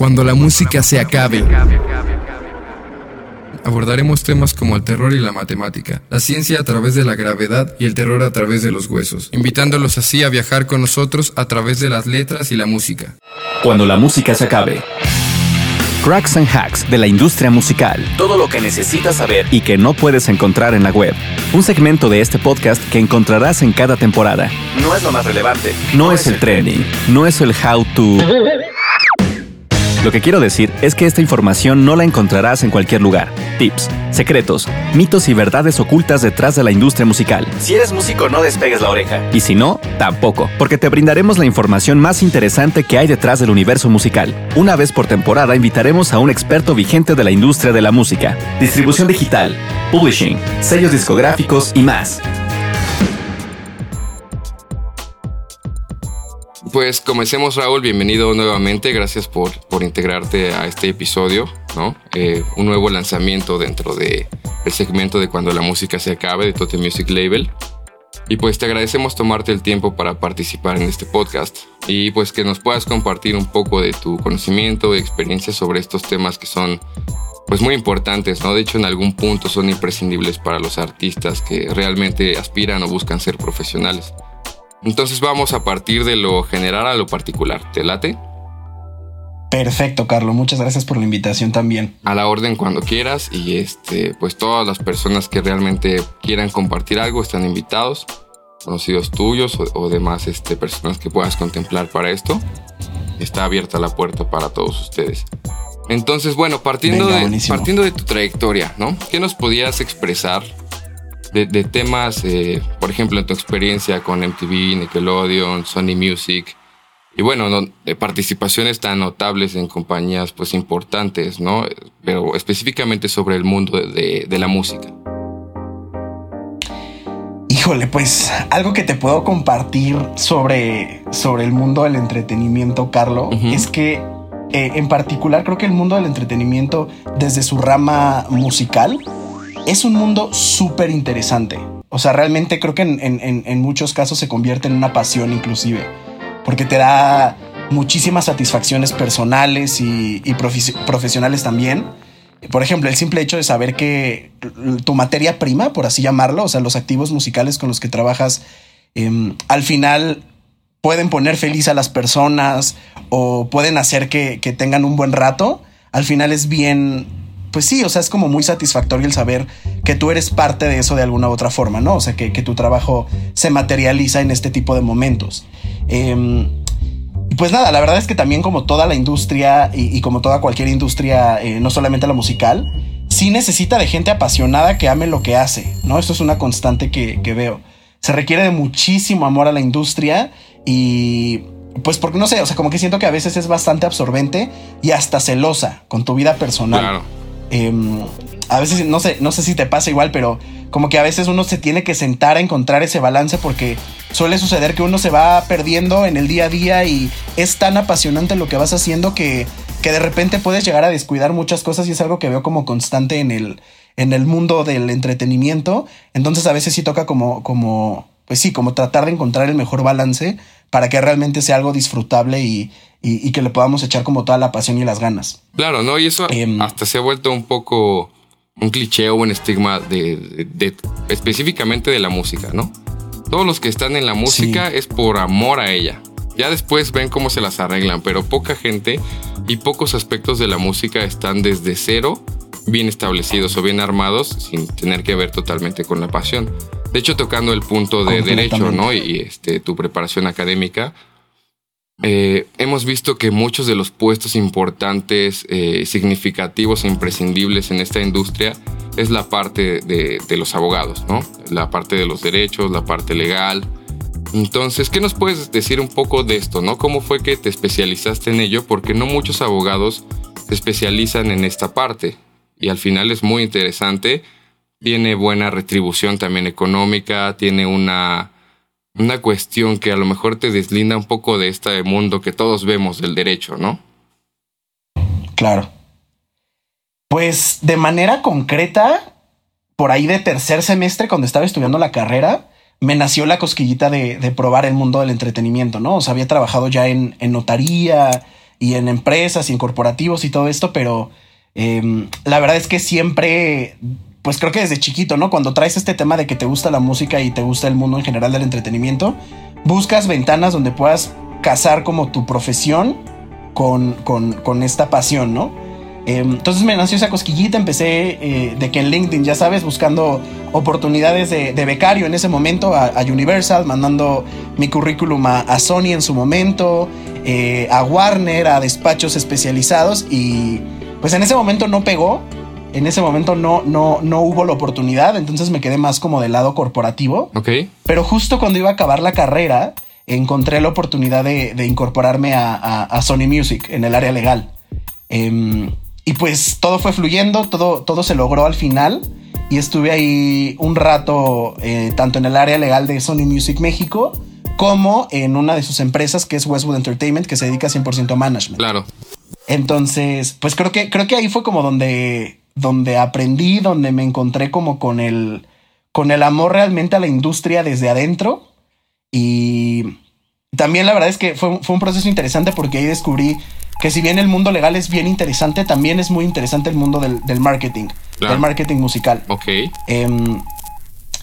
Cuando la música se acabe. Abordaremos temas como el terror y la matemática, la ciencia a través de la gravedad y el terror a través de los huesos, invitándolos así a viajar con nosotros a través de las letras y la música. Cuando la música se acabe. Cracks and hacks de la industria musical. Todo lo que necesitas saber y que no puedes encontrar en la web. Un segmento de este podcast que encontrarás en cada temporada. No es lo más relevante. No es el trending. No es el how to. Lo que quiero decir es que esta información no la encontrarás en cualquier lugar. Tips, secretos, mitos y verdades ocultas detrás de la industria musical. Si eres músico, no despegues la oreja. Y si no, tampoco, porque te brindaremos la información más interesante que hay detrás del universo musical. Una vez por temporada invitaremos a un experto vigente de la industria de la música, distribución digital, publishing, sellos discográficos y más. Pues comencemos Raúl, bienvenido nuevamente, gracias por, por integrarte a este episodio, ¿no? Eh, un nuevo lanzamiento dentro de el segmento de cuando la música se acabe de Tote Music Label. Y pues te agradecemos tomarte el tiempo para participar en este podcast y pues que nos puedas compartir un poco de tu conocimiento y experiencia sobre estos temas que son pues muy importantes, ¿no? De hecho en algún punto son imprescindibles para los artistas que realmente aspiran o buscan ser profesionales. Entonces vamos a partir de lo general a lo particular. ¿Te late? Perfecto, Carlos. Muchas gracias por la invitación también. A la orden cuando quieras y este, pues todas las personas que realmente quieran compartir algo están invitados, conocidos tuyos o, demás este, personas que puedas contemplar para esto. Está abierta la puerta para todos ustedes. Entonces, bueno, partiendo, de, partiendo de tu trayectoria, ¿no? ¿Qué nos podías expresar de, temas, eh, por ejemplo, en tu experiencia con MTV, Nickelodeon, Sony Music, y bueno, participaciones tan notables en compañías pues importantes, ¿no? Pero específicamente sobre el mundo de, la música. Híjole, pues algo que te puedo compartir sobre, sobre el mundo del entretenimiento, Carlos, es que eh, en particular creo que el mundo del entretenimiento desde su rama musical es un mundo súper interesante. O sea, realmente creo que en, muchos casos se convierte en una pasión inclusive, porque te da muchísimas satisfacciones personales y, profesionales también. Por ejemplo, el simple hecho de saber que tu materia prima, por así llamarlo, o sea, los activos musicales con los que trabajas, em, al final pueden poner feliz a las personas o pueden hacer que, que tengan un buen rato, al final es bien, pues sí, o sea, es como muy satisfactorio el saber que tú eres parte de eso de alguna u otra forma, ¿no? O sea, que, tu trabajo se materializa en este tipo de momentos. Em, pues nada, la verdad es que también como toda la industria y, como toda cualquier industria, eh, no solamente la musical, sí necesita de gente apasionada que ame lo que hace, ¿no? Esto es una constante que, que veo. Se requiere de muchísimo amor a la industria y pues porque no sé, o sea, como que siento que a veces es bastante absorbente y hasta celosa con tu vida personal. Claro. Em, a veces no sé, no sé si te pasa igual, pero como que a veces uno se tiene que sentar a encontrar ese balance porque suele suceder que uno se va perdiendo en el día a día y es tan apasionante lo que vas haciendo que, que de repente puedes llegar a descuidar muchas cosas y es algo que veo como constante en el, en el mundo del entretenimiento. Entonces a veces sí toca como, como, pues sí, como tratar de encontrar el mejor balance para que realmente sea algo disfrutable y, y, que le podamos echar como toda la pasión y las ganas. Claro, ¿no? Y eso em, hasta se ha vuelto un poco un cliché o un estigma de, específicamente de la música, ¿no? Todos los que están en la música es por amor a ella. Ya después ven cómo se las arreglan, pero poca gente y pocos aspectos de la música están desde cero bien establecidos o bien armados sin tener que ver totalmente con la pasión. De hecho, tocando el punto de derecho, ¿no? Y este, tu preparación académica, eh, hemos visto que muchos de los puestos importantes, eh, significativos e imprescindibles en esta industria es la parte de, los abogados, ¿no? La parte de los derechos, la parte legal. Entonces, ¿qué nos puedes decir un poco de esto, no? ¿Cómo fue que te especializaste en ello? Porque no muchos abogados se especializan en esta parte y al final es muy interesante. Tiene buena retribución también económica, tiene una una cuestión que a lo mejor te deslinda un poco de este mundo que todos vemos del derecho, ¿no? Claro. Pues de manera concreta, por ahí de tercer semestre, cuando estaba estudiando la carrera, me nació la cosquillita de, probar el mundo del entretenimiento, ¿no? O sea, había trabajado ya en, notaría y en empresas y en corporativos y todo esto, pero em, la verdad es que siempre, pues creo que desde chiquito, ¿no? Cuando traes este tema de que te gusta la música y te gusta el mundo en general del entretenimiento, buscas ventanas donde puedas casar como tu profesión con, con esta pasión, ¿no? Em, entonces me nació esa cosquillita, empecé eh, de que en LinkedIn, ya sabes, buscando oportunidades de, becario en ese momento a, Universal, mandando mi currículum a, Sony en su momento, eh, a Warner, a despachos especializados y pues en ese momento no pegó, en ese momento no, no, no hubo la oportunidad, entonces me quedé más como del lado corporativo. Ok. Pero justo cuando iba a acabar la carrera, encontré la oportunidad de, incorporarme a, Sony Music en el área legal. Em, y pues todo fue fluyendo, todo, todo se logró al final. Y estuve ahí un rato, eh, tanto en el área legal de Sony Music México, como en una de sus empresas que es Westwood Entertainment, que se dedica 100% a management. Claro. Entonces, pues creo que, creo que ahí fue como donde, donde aprendí, donde me encontré como con el, con el amor realmente a la industria desde adentro. Y también la verdad es que fue, fue un proceso interesante porque ahí descubrí que si bien el mundo legal es bien interesante, también es muy interesante el mundo del, marketing, del marketing musical. Ok. Em,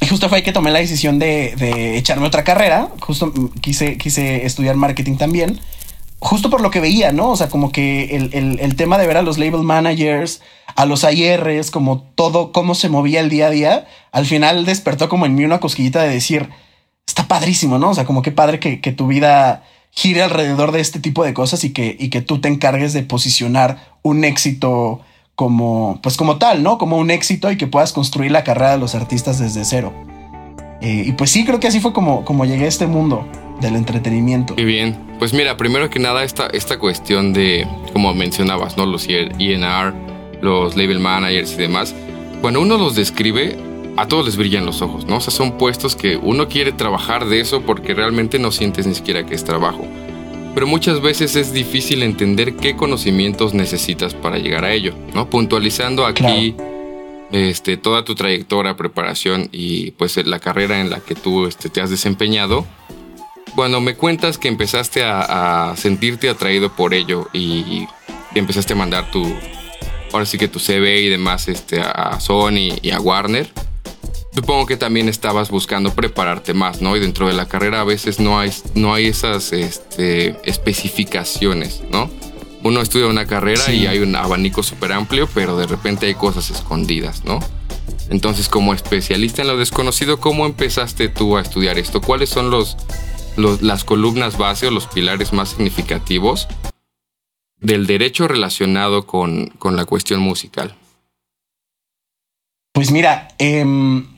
y justo fue ahí que tomé la decisión de, echarme otra carrera. Justo quise, quise estudiar marketing también. Justo por lo que veía, ¿no? O sea, como que el, tema de ver a los label managers, a los IRs, como todo, cómo se movía el día a día, al final despertó como en mí una cosquillita de decir, está padrísimo, ¿no? O sea, como qué padre que, que tu vida gire alrededor de este tipo de cosas y que, y que tú te encargues de posicionar un éxito como, pues como tal, ¿no? Como un éxito y que puedas construir la carrera de los artistas desde cero. Eh, y pues sí, creo que así fue como, como llegué a este mundo del entretenimiento. Muy bien. Pues mira, primero que nada, esta, esta cuestión de, como mencionabas, ¿no? Los ENR, los label managers y demás. Cuando uno los describe, a todos les brillan los ojos, ¿no? O sea, son puestos que uno quiere trabajar de eso porque realmente no sientes ni siquiera que es trabajo. Pero muchas veces es difícil entender qué conocimientos necesitas para llegar a ello, ¿no? Puntualizando aquí este, toda tu trayectoria, preparación y pues la carrera en la que tú este, te has desempeñado. Cuando me cuentas que empezaste a, sentirte atraído por ello y, empezaste a mandar tu, ahora sí que tu CV y demás este, a Sony y a Warner, Supongo que también estabas buscando prepararte más, ¿no? Y dentro de la carrera a veces no hay, no hay esas este, especificaciones, ¿no? Uno estudia una carrera y hay un abanico súper amplio, pero de repente hay cosas escondidas, ¿no? Entonces, como especialista en lo desconocido, ¿cómo empezaste tú a estudiar esto? ¿Cuáles son los, las columnas base o los pilares más significativos del derecho relacionado con, con la cuestión musical? Pues mira, eh,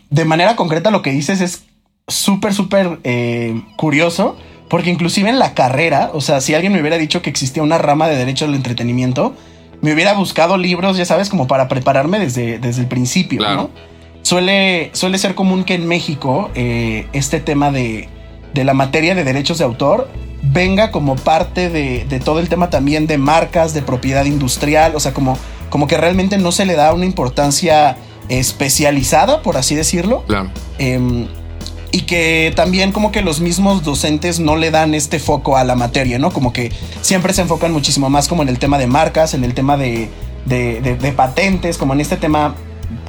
de manera concreta lo que dices es súper, súper eh, curioso, porque inclusive en la carrera, o sea, si alguien me hubiera dicho que existía una rama de derecho al entretenimiento, me hubiera buscado libros, ya sabes, como para prepararme desde, desde el principio, ¿no? Suele, suele ser común que en México eh, este tema de, de, la materia de derechos de autor venga como parte de, de, todo el tema también de marcas, de propiedad industrial, o sea, como, como que realmente no se le da una importancia especializada, por así decirlo. Claro. Em, y que también como que los mismos docentes no le dan este foco a la materia, ¿no? Como que siempre se enfocan muchísimo más como en el tema de marcas, en el tema de, de, patentes, como en este tema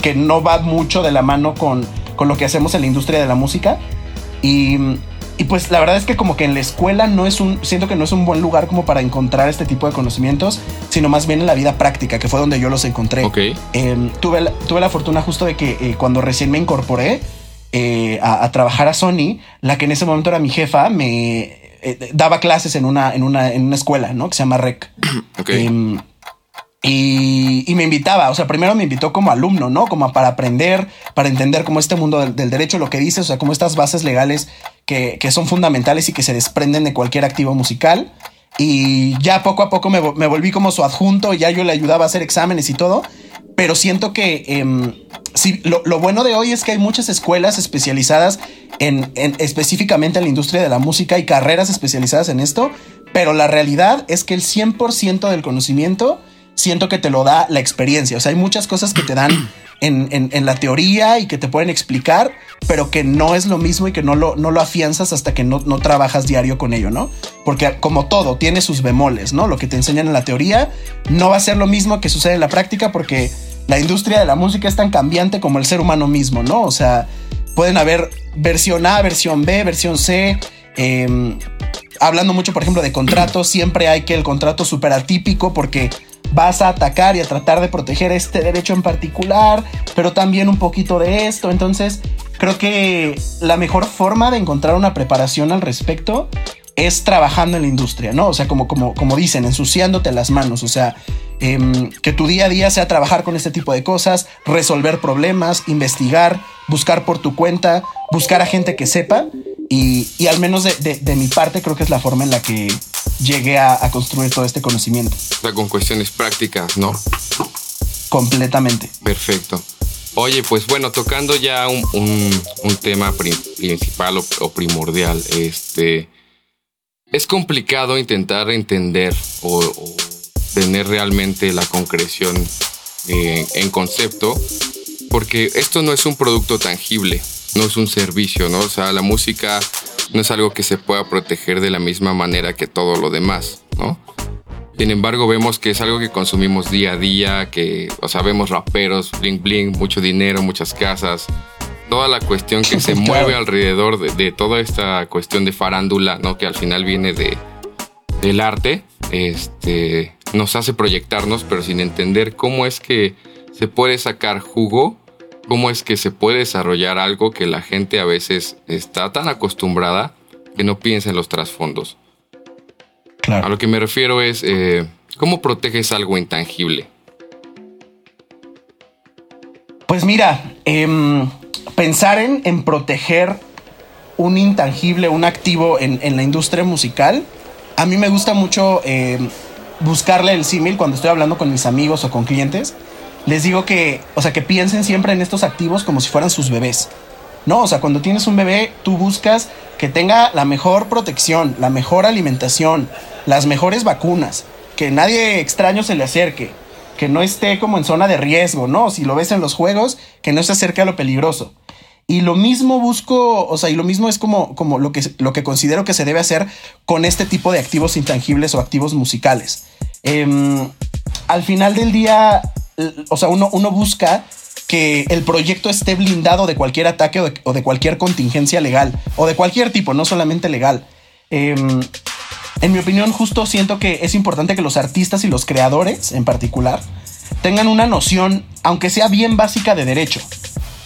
que no va mucho de la mano con, con lo que hacemos en la industria de la música. Y y pues la verdad es que como que en la escuela no es un, siento que no es un buen lugar como para encontrar este tipo de conocimientos, sino más bien en la vida práctica, que fue donde yo los encontré. Em, tuve, la, tuve la fortuna justo de que eh, cuando recién me incorporé eh, a, trabajar a Sony, la que en ese momento era mi jefa, me eh, daba clases en una, en, una, en una escuela, ¿no? Que se llama REC. Em, y, me invitaba, o sea, primero me invitó como alumno, ¿no? Como para aprender, para entender cómo este mundo del, derecho, lo que dice, o sea, como estas bases legales que, son fundamentales y que se desprenden de cualquier activo musical. Y ya poco a poco me, volví como su adjunto, ya yo le ayudaba a hacer exámenes y todo. Pero siento que em, sí, lo, bueno de hoy es que hay muchas escuelas especializadas en, en, específicamente en la industria de la música y carreras especializadas en esto. Pero la realidad es que el 100% del conocimiento siento que te lo da la experiencia. O sea, hay muchas cosas que te dan en, la teoría y que te pueden explicar, pero que no es lo mismo y que no lo, no lo afianzas hasta que no, no trabajas diario con ello, ¿no? Porque como todo, tiene sus bemoles, ¿no? Lo que te enseñan en la teoría no va a ser lo mismo que sucede en la práctica porque la industria de la música es tan cambiante como el ser humano mismo, ¿no? O sea, pueden haber versión A, versión B, versión C. Em, hablando mucho, por ejemplo, de contratos, siempre hay que el contrato súper atípico porque vas a atacar y a tratar de proteger este derecho en particular, pero también un poquito de esto. Entonces, creo que la mejor forma de encontrar una preparación al respecto es trabajando en la industria, ¿no? O sea, como, como, como dicen, ensuciándote las manos, o sea, em, que tu día a día sea trabajar con este tipo de cosas, resolver problemas, investigar, buscar por tu cuenta, buscar a gente que sepa y, al menos de, mi parte creo que es la forma en la que llegué a, construir todo este conocimiento. O sea, con cuestiones prácticas, ¿no? Completamente. Perfecto. Oye, pues bueno, tocando ya un, tema principal o, primordial, este, es complicado intentar entender o, tener realmente la concreción eh, en concepto, porque esto no es un producto tangible, no es un servicio, ¿no? O sea, la música no es algo que se pueda proteger de la misma manera que todo lo demás, ¿no? Sin embargo, vemos que es algo que consumimos día a día, que, o sea, vemos raperos, bling bling, mucho dinero, muchas casas, toda la cuestión que se mueve alrededor de, toda esta cuestión de farándula, ¿no? Que al final viene de, del arte, este, nos hace proyectarnos, pero sin entender cómo es que se puede sacar jugo cómo es que se puede desarrollar algo que la gente a veces está tan acostumbrada que no piensa en los trasfondos. A lo que me refiero es, eh, ¿cómo proteges algo intangible? Pues mira, em, pensar en, proteger un intangible, un activo en, la industria musical, a mí me gusta mucho em, buscarle el símil cuando estoy hablando con mis amigos o con clientes les digo que, o sea, que piensen siempre en estos activos como si fueran sus bebés. No, o sea, cuando tienes un bebé, tú buscas que tenga la mejor protección, la mejor alimentación, las mejores vacunas, que nadie extraño se le acerque, que no esté como en zona de riesgo, ¿no? Si lo ves en los juegos, que no se acerque a lo peligroso. Y lo mismo busco, o sea, y lo mismo es como, como lo, que, lo que considero que se debe hacer con este tipo de activos intangibles o activos musicales. Em, al final del día, o sea, uno, uno busca que el proyecto esté blindado de cualquier ataque o de, cualquier contingencia legal o de cualquier tipo, no solamente legal. Em, en mi opinión, justo siento que es importante que los artistas y los creadores en particular tengan una noción, aunque sea bien básica, de derecho.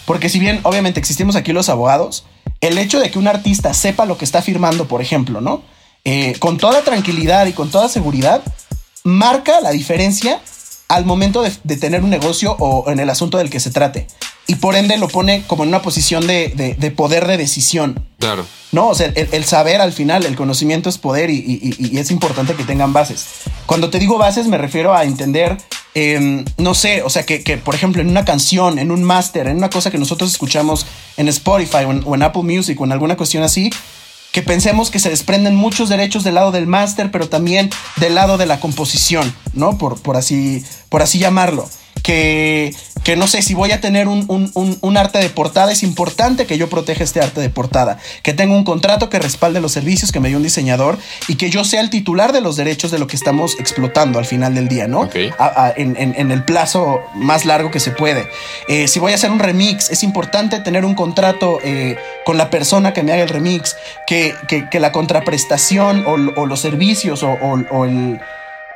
Porque si bien obviamente existimos aquí los abogados, el hecho de que un artista sepa lo que está firmando, por ejemplo, ¿no? Eh, con toda tranquilidad y con toda seguridad, marca la diferencia al momento de, tener un negocio o en el asunto del que se trate. Y por ende lo pone como en una posición de, poder de decisión. Claro. No, o sea, el, saber al final, el conocimiento es poder y, es importante que tengan bases. Cuando te digo bases me refiero a entender, em, no sé, o sea, que, por ejemplo en una canción, en un máster, en una cosa que nosotros escuchamos en Spotify o en Apple Music o en alguna cuestión así, que pensemos que se desprenden muchos derechos del lado del máster, pero también del lado de la composición, ¿no? Por, por, así, por así llamarlo que, que no sé, si voy a tener un, arte de portada, es importante que yo proteja este arte de portada, que tenga un contrato que respalde los servicios que me dio un diseñador y que yo sea el titular de los derechos de lo que estamos explotando al final del día, ¿no? en, el plazo más largo que se puede. Eh, si voy a hacer un remix, es importante tener un contrato eh, con la persona que me haga el remix, que, la contraprestación o, los servicios o el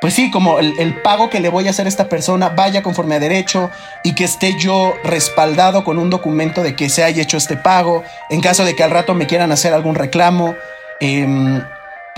pues sí, como el, pago que le voy a hacer a esta persona vaya conforme a derecho y que esté yo respaldado con un documento de que se haya hecho este pago en caso de que al rato me quieran hacer algún reclamo. Em,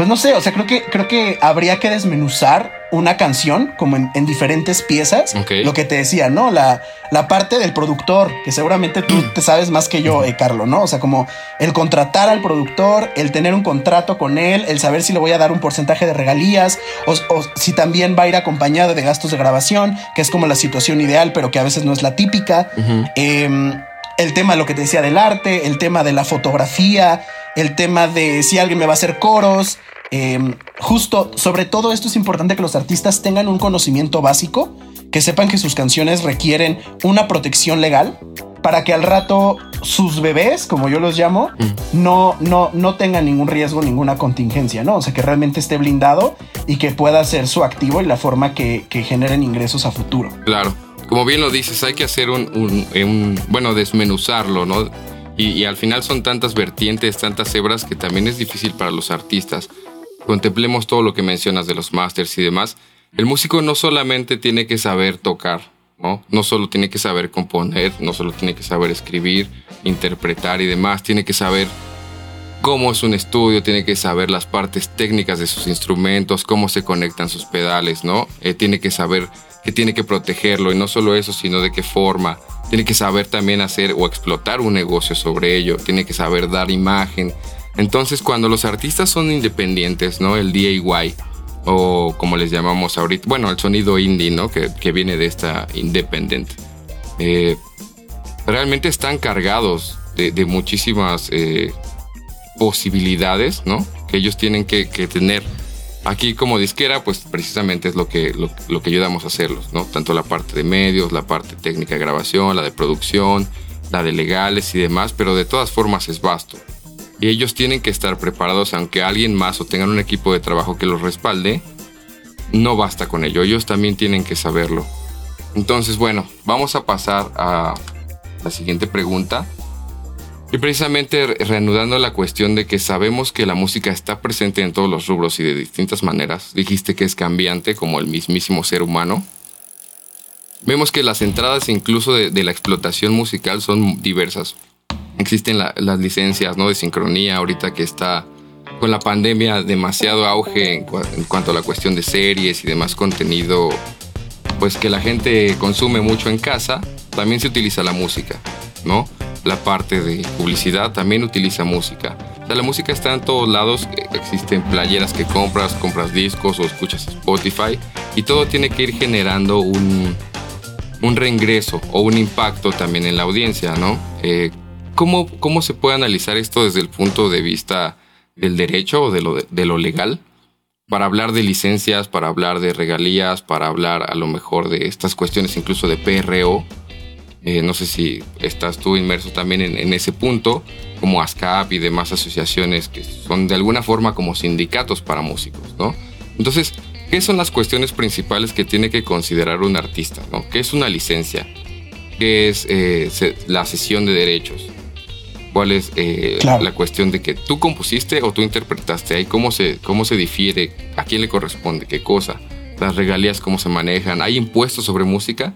pues no sé, o sea, creo que, creo que habría que desmenuzar una canción como en, diferentes piezas. Lo que te decía, ¿no? La, la parte del productor, que seguramente tú te sabes más que yo, eh, Carlos, ¿no? O sea, como el contratar al productor, el tener un contrato con él, el saber si le voy a dar un porcentaje de regalías o, si también va a ir acompañado de gastos de grabación, que es como la situación ideal, pero que a veces no es la típica. Em, el tema, lo que te decía del arte, el tema de la fotografía, el tema de si alguien me va a hacer coros, Em, justo sobre todo esto es importante que los artistas tengan un conocimiento básico, que sepan que sus canciones requieren una protección legal para que al rato sus bebés, como yo los llamo, mm. no, no, no tengan ningún riesgo, ninguna contingencia, ¿no? O sea, que realmente esté blindado y que pueda ser su activo y la forma que, generen ingresos a futuro. Claro, como bien lo dices, hay que hacer un, bueno, desmenuzarlo, ¿no? Y, al final son tantas vertientes, tantas hebras que también es difícil para los artistas. Contemplemos todo lo que mencionas de los masters y demás. El músico no solamente tiene que saber tocar, ¿no? No solo tiene que saber componer, no solo tiene que saber escribir, interpretar y demás, tiene que saber cómo es un estudio, tiene que saber las partes técnicas de sus instrumentos, cómo se conectan sus pedales, ¿no? Eh, tiene que saber que tiene que protegerlo y no solo eso, sino de qué forma. Tiene que saber también hacer o explotar un negocio sobre ello, tiene que saber dar imagen. Entonces, cuando los artistas son independientes, ¿no? El DIY, o como les llamamos ahorita, bueno, el sonido indie, ¿no? Que, viene de esta independent. Eh, realmente están cargados de, muchísimas eh, posibilidades, ¿no? Que ellos tienen que, tener. Aquí como disquera, pues precisamente es lo que, lo, que ayudamos a hacerlos, ¿no? Tanto la parte de medios, la parte técnica de grabación, la de producción, la de legales y demás, pero de todas formas es vasto. Y ellos tienen que estar preparados, aunque alguien más o tengan un equipo de trabajo que los respalde, no basta con ello, ellos también tienen que saberlo. Entonces, bueno, vamos a pasar a la siguiente pregunta. Y precisamente reanudando la cuestión de que sabemos que la música está presente en todos los rubros y de distintas maneras. Dijiste que es cambiante como el mismísimo ser humano. Vemos que las entradas incluso de, la explotación musical son diversas existen las licencias ¿no? de sincronía ahorita que está con la pandemia demasiado auge en, cuanto a la cuestión de series y demás contenido pues que la gente consume mucho en casa también se utiliza la música no la parte de publicidad también utiliza música o sea, la música está en todos lados existen playeras que compras compras discos o escuchas Spotify y todo tiene que ir generando un un reingreso o un impacto también en la audiencia, ¿no? Eh, ¿Cómo, ¿Cómo se puede analizar esto desde el punto de vista del derecho o de lo, de, lo legal? Para hablar de licencias, para hablar de regalías, para hablar a lo mejor de estas cuestiones incluso de PRO. Eh, no sé si estás tú inmerso también en, en, ese punto, como ASCAP y demás asociaciones que son de alguna forma como sindicatos para músicos, ¿no? Entonces, ¿qué son las cuestiones principales que tiene que considerar un artista? ¿no? ¿Qué es una licencia? ¿Qué es eh, la cesión de derechos? cuál es eh, la cuestión de que tú compusiste o tú interpretaste ahí, cómo se, cómo se difiere, a quién le corresponde, qué cosa, las regalías, cómo se manejan, hay impuestos sobre música.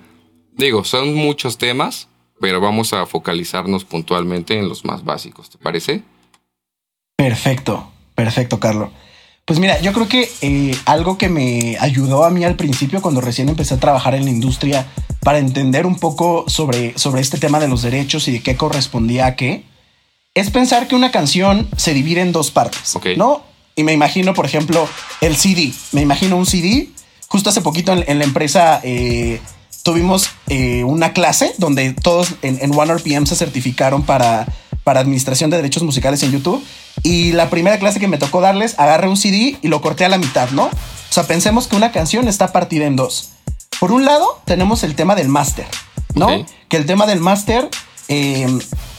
Digo, son muchos temas, pero vamos a focalizarnos puntualmente en los más básicos, ¿te parece? Perfecto, perfecto, Carlos. Pues mira, yo creo que eh, algo que me ayudó a mí al principio cuando recién empecé a trabajar en la industria para entender un poco sobre, sobre este tema de los derechos y de qué correspondía a qué, es pensar que una canción se divide en dos partes, ¿no? Y me imagino, por ejemplo, el CD. Me imagino un CD. Justo hace poquito en, la empresa eh, tuvimos eh, una clase donde todos en, en OneRPM se certificaron para, para administración de derechos musicales en YouTube. Y la primera clase que me tocó darles, agarré un CD y lo corté a la mitad, ¿no? O sea, pensemos que una canción está partida en dos. Por un lado, tenemos el tema del máster, ¿no? Que el tema del máster eh,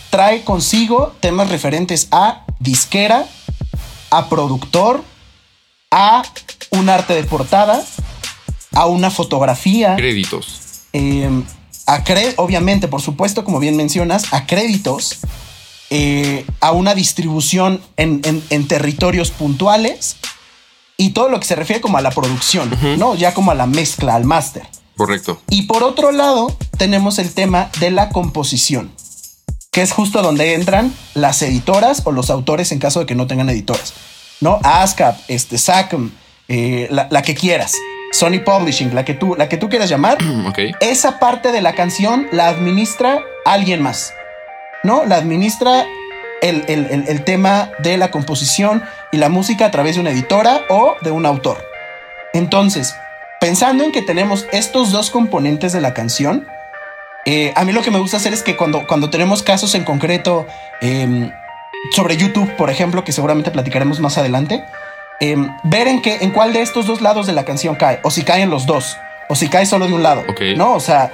trae consigo temas referentes a disquera, a productor, a un arte de portada, a una fotografía. Créditos. Em, a obviamente, por supuesto, como bien mencionas, a créditos, eh, a una distribución en, territorios puntuales y todo lo que se refiere como a la producción, ¿no? Ya como a la mezcla, al máster. Correcto. Y por otro lado, tenemos el tema de la composición que es justo donde entran las editoras o los autores en caso de que no tengan editoras. ¿No? ASCAP, este, SACM, eh, la, que quieras. Sony Publishing, la que tú, la que tú quieras llamar. Esa parte de la canción la administra alguien más. ¿No? La administra el, el, tema de la composición y la música a través de una editora o de un autor. Entonces, pensando en que tenemos estos dos componentes de la canción, eh, a mí lo que me gusta hacer es que cuando, cuando tenemos casos en concreto em, sobre YouTube, por ejemplo, que seguramente platicaremos más adelante, em, ver en, qué, en cuál de estos dos lados de la canción cae, o si caen los dos, o si cae solo de un lado, ¿no? O sea,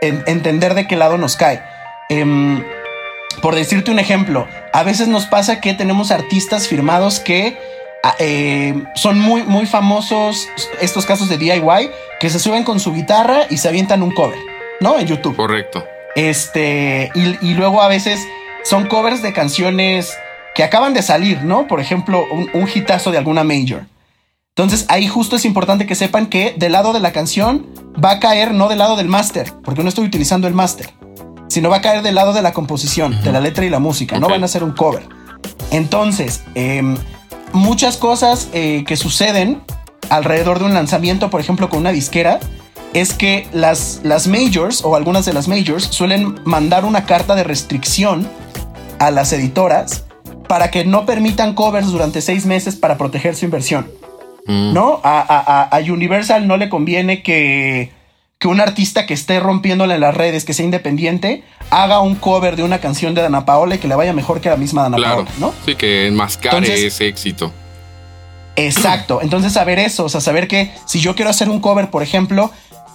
entender de qué lado nos cae. Em, por decirte un ejemplo, a veces nos pasa que tenemos artistas firmados que ah, eh, son muy, muy famosos, estos casos de DIY, que se suben con su guitarra y se avientan un cover, ¿no? En YouTube. Correcto. Este, y, luego a veces son covers de canciones que acaban de salir, ¿no? Por ejemplo, un, un hitazo de alguna major. Entonces ahí justo es importante que sepan que del lado de la canción va a caer no del lado del máster, porque no estoy utilizando el máster sino va a caer del lado de la composición, de la letra y la música, no van a ser un cover. Entonces, em, muchas cosas eh, que suceden alrededor de un lanzamiento, por ejemplo, con una disquera, es que las, las majors o algunas de las majors suelen mandar una carta de restricción a las editoras para que no permitan covers durante seis meses para proteger su inversión. Mm. ¿No? a Universal no le conviene que que un artista que esté rompiéndole las redes, que sea independiente, haga un cover de una canción de Dana Paola y que le vaya mejor que la misma Dana Paola, ¿no? Sí, que enmascare ese éxito. Exacto. Entonces, saber eso, o sea, saber que si yo quiero hacer un cover, por ejemplo,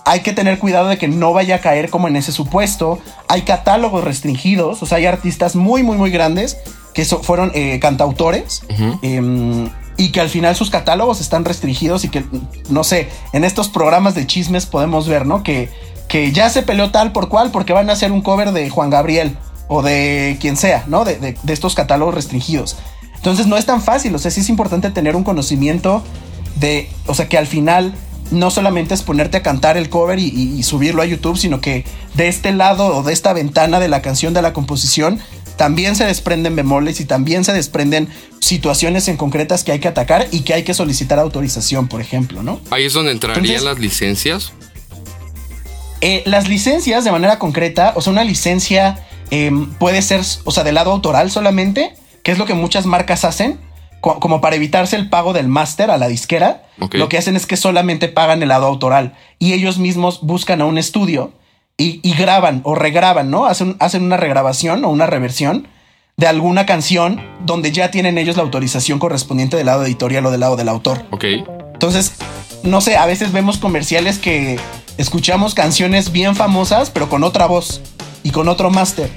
hay que tener cuidado de que no vaya a caer como en ese supuesto. Hay catálogos restringidos, o sea, hay artistas muy, muy, muy grandes que fueron eh, cantautores y que al final sus catálogos están restringidos y que, no sé, en estos programas de chismes podemos ver, ¿no? Que, que ya se peleó tal por cual porque van a hacer un cover de Juan Gabriel o de quien sea, ¿no? De, estos catálogos restringidos. Entonces no es tan fácil, o sea, sí es importante tener un conocimiento de, o sea, que al final no solamente es ponerte a cantar el cover y, y subirlo a YouTube, sino que de este lado o de esta ventana de la canción de la composición también se desprenden bemoles y también se desprenden situaciones en concretas que hay que atacar y que hay que solicitar autorización, por ejemplo, ¿no? Ahí es donde entrarían las licencias. Eh, las licencias de manera concreta, o sea, una licencia em, puede ser, o sea, del lado autoral solamente, que es lo que muchas marcas hacen, como para evitarse el pago del máster a la disquera. Lo que hacen es que solamente pagan el lado autoral y ellos mismos buscan a un estudio y, graban o regraban, ¿no? Hacen, hacen una regrabación o una reversión de alguna canción donde ya tienen ellos la autorización correspondiente del lado editorial o del lado del autor. Ok. Entonces, no sé, a veces vemos comerciales que escuchamos canciones bien famosas, pero con otra voz y con otro máster.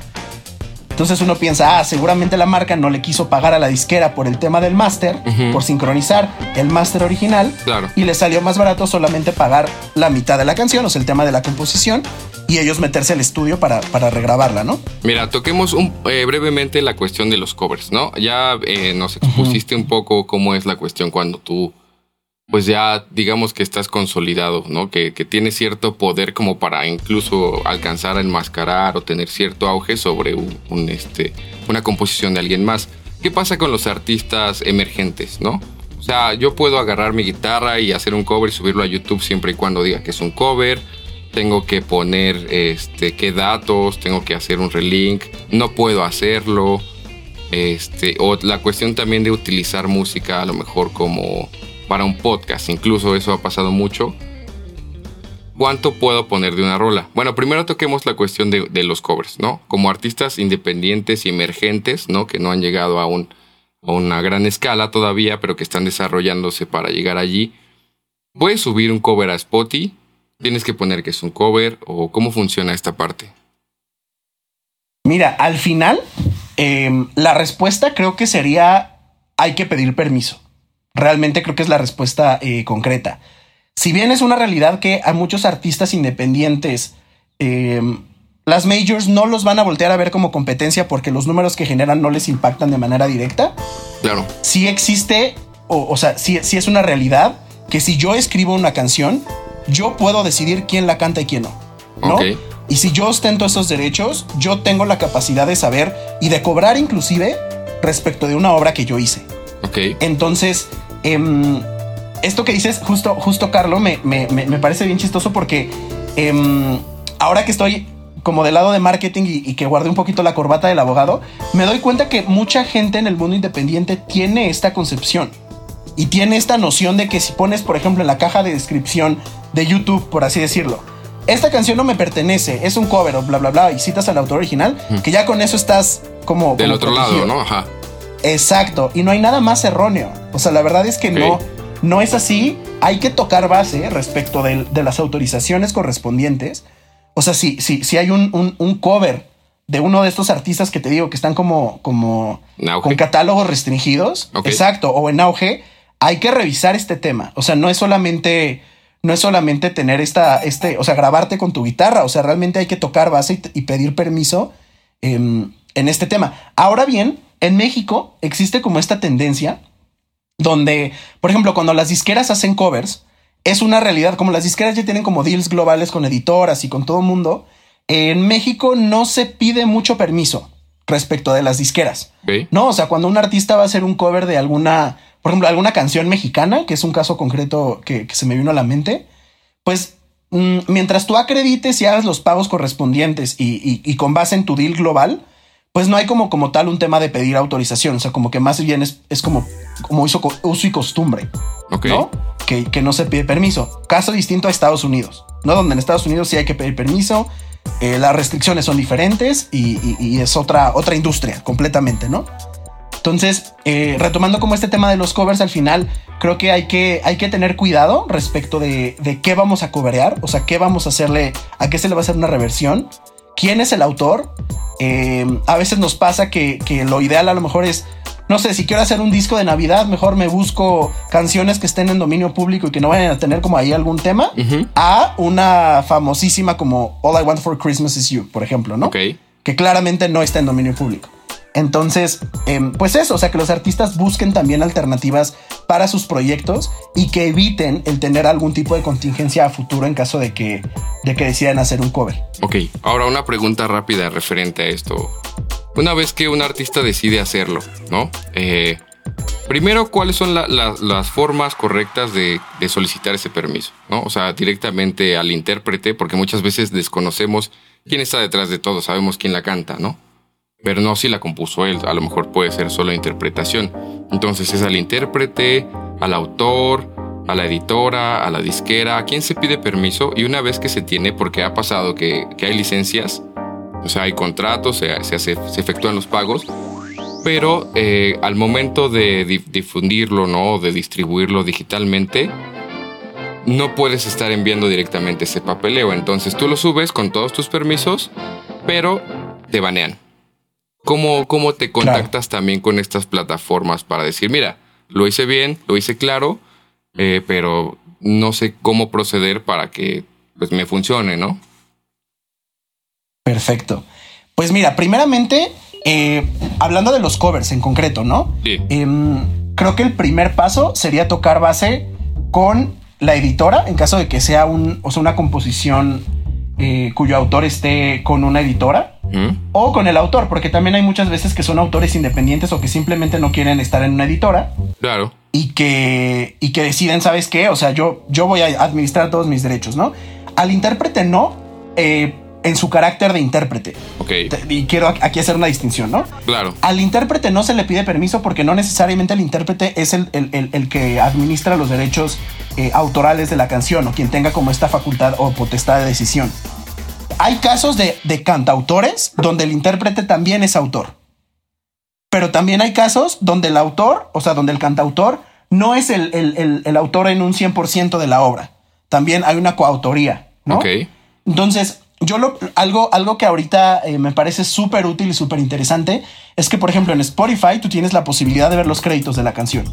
Entonces uno piensa, ah, seguramente la marca no le quiso pagar a la disquera por el tema del máster, por sincronizar el máster original. Claro. Y le salió más barato solamente pagar la mitad de la canción, o sea, el tema de la composición, y ellos meterse al estudio para, para regrabarla, ¿no? Mira, toquemos un, eh, brevemente la cuestión de los covers, ¿no? Ya eh, nos expusiste un poco cómo es la cuestión cuando tú pues ya digamos que estás consolidado, ¿no? Que, que tienes cierto poder como para incluso alcanzar a enmascarar o tener cierto auge sobre un, este, una composición de alguien más. ¿Qué pasa con los artistas emergentes, no? O sea, yo puedo agarrar mi guitarra y hacer un cover y subirlo a YouTube siempre y cuando diga que es un cover. Tengo que poner este, qué datos, tengo que hacer un relink. No puedo hacerlo. Este, o la cuestión también de utilizar música a lo mejor como para un podcast, incluso eso ha pasado mucho. ¿Cuánto puedo poner de una rola? Bueno, primero toquemos la cuestión de, los covers, ¿no? Como artistas independientes y emergentes, ¿no? Que no han llegado a, a una gran escala todavía, pero que están desarrollándose para llegar allí. ¿Puedes subir un cover a Spotify? ¿Tienes que poner que es un cover? ¿O cómo funciona esta parte? Mira, al final, em, la respuesta creo que sería hay que pedir permiso. Realmente creo que es la respuesta eh, concreta. Si bien es una realidad que a muchos artistas independientes em, las majors no los van a voltear a ver como competencia porque los números que generan no les impactan de manera directa. Claro. Sí existe, o, sea, sí, es una realidad que si yo escribo una canción, yo puedo decidir quién la canta y quién no. ¿no? Y si yo ostento esos derechos, yo tengo la capacidad de saber y de cobrar inclusive respecto de una obra que yo hice. Ok. Entonces, Em, esto que dices, justo, justo Carlo, me, parece bien chistoso porque em, ahora que estoy como del lado de marketing y, que guardé un poquito la corbata del abogado, me doy cuenta que mucha gente en el mundo independiente tiene esta concepción y tiene esta noción de que si pones, por ejemplo, en la caja de descripción de YouTube, por así decirlo, esta canción no me pertenece, es un cover o bla, bla, bla, y citas al autor original, que ya con eso estás como... Del otro lado, ¿no? Ajá. Exacto, y no hay nada más erróneo. O sea, la verdad es que no, no es así. Hay que tocar base respecto de, las autorizaciones correspondientes. O sea, si, si, si hay un, un, cover de uno de estos artistas que te digo que están como, como con catálogos restringidos, exacto, o en auge, hay que revisar este tema. O sea, no es solamente, no es solamente tener esta, este, o sea, grabarte con tu guitarra. O sea, realmente hay que tocar base y, pedir permiso en este tema. Ahora bien, en México existe como esta tendencia donde, por ejemplo, cuando las disqueras hacen covers, es una realidad, como las disqueras ya tienen como deals globales con editoras y con todo el mundo, en México no se pide mucho permiso respecto de las disqueras. No, o sea, cuando un artista va a hacer un cover de alguna, por ejemplo, alguna canción mexicana, que es un caso concreto que, se me vino a la mente, pues mm, mientras tú acredites y hagas los pagos correspondientes y con base en tu deal global, pues no hay como, como tal un tema de pedir autorización. O sea, como que más bien es, es como, como uso, uso y costumbre. ¿no? Que, que, no se pide permiso. Caso distinto a Estados Unidos, ¿no? Donde en Estados Unidos sí hay que pedir permiso. Eh, las restricciones son diferentes y, es otra, otra industria completamente, ¿no? Entonces, eh, retomando como este tema de los covers, al final creo que hay que, hay que tener cuidado respecto de, de qué vamos a coberear, o sea, qué vamos a hacerle, a qué se le va a hacer una reversión quién es el autor. Eh, a veces nos pasa que, lo ideal a lo mejor es, no sé, si quiero hacer un disco de Navidad, mejor me busco canciones que estén en dominio público y que no vayan a tener como ahí algún tema, a una famosísima como All I Want for Christmas is You, por ejemplo, ¿no? Que claramente no está en dominio público. Entonces, em, pues eso, o sea, que los artistas busquen también alternativas para sus proyectos y que eviten el tener algún tipo de contingencia a futuro en caso de que, de que decidan hacer un cover. Ok, ahora una pregunta rápida referente a esto. Una vez que un artista decide hacerlo, ¿no? Eh, primero, ¿cuáles son las formas correctas de, de, solicitar ese permiso? ¿no? O sea, directamente al intérprete, porque muchas veces desconocemos quién está detrás de todo, sabemos quién la canta, ¿no? Pero no si la compuso él, a lo mejor puede ser solo interpretación. Entonces es al intérprete, al autor, a la editora, a la disquera, a quien se pide permiso y una vez que se tiene, porque ha pasado que, hay licencias, o sea, hay contratos, se, efectúan los pagos, pero eh, al momento de difundirlo, ¿no? De distribuirlo digitalmente, no puedes estar enviando directamente ese papeleo. Entonces tú lo subes con todos tus permisos, pero te banean. ¿Cómo, cómo te contactas también con estas plataformas para decir, mira, lo hice bien, lo hice claro, eh, pero no sé cómo proceder para que pues, me funcione, ¿no? Perfecto. Pues mira, primeramente, eh, hablando de los covers en concreto, ¿no? Sí. Em, creo que el primer paso sería tocar base con la editora en caso de que sea un, o sea, una composición eh, cuyo autor esté con una editora o con el autor, porque también hay muchas veces que son autores independientes o que simplemente no quieren estar en una editora. Claro. Y que, y que deciden, ¿sabes qué? O sea, yo, yo voy a administrar todos mis derechos, ¿no? Al intérprete no, eh, en su carácter de intérprete. Ok. Y quiero aquí hacer una distinción, ¿no? Claro. Al intérprete no se le pide permiso porque no necesariamente el intérprete es el, el, que administra los derechos eh, autorales de la canción o quien tenga como esta facultad o potestad de decisión hay casos de, cantautores donde el intérprete también es autor. Pero también hay casos donde el autor, o sea, donde el cantautor no es el, autor en un 100% de la obra. También hay una coautoría, ¿no? Ok. Entonces, yo lo, algo, algo que ahorita eh, me parece súper útil y súper interesante es que, por ejemplo, en Spotify tú tienes la posibilidad de ver los créditos de la canción.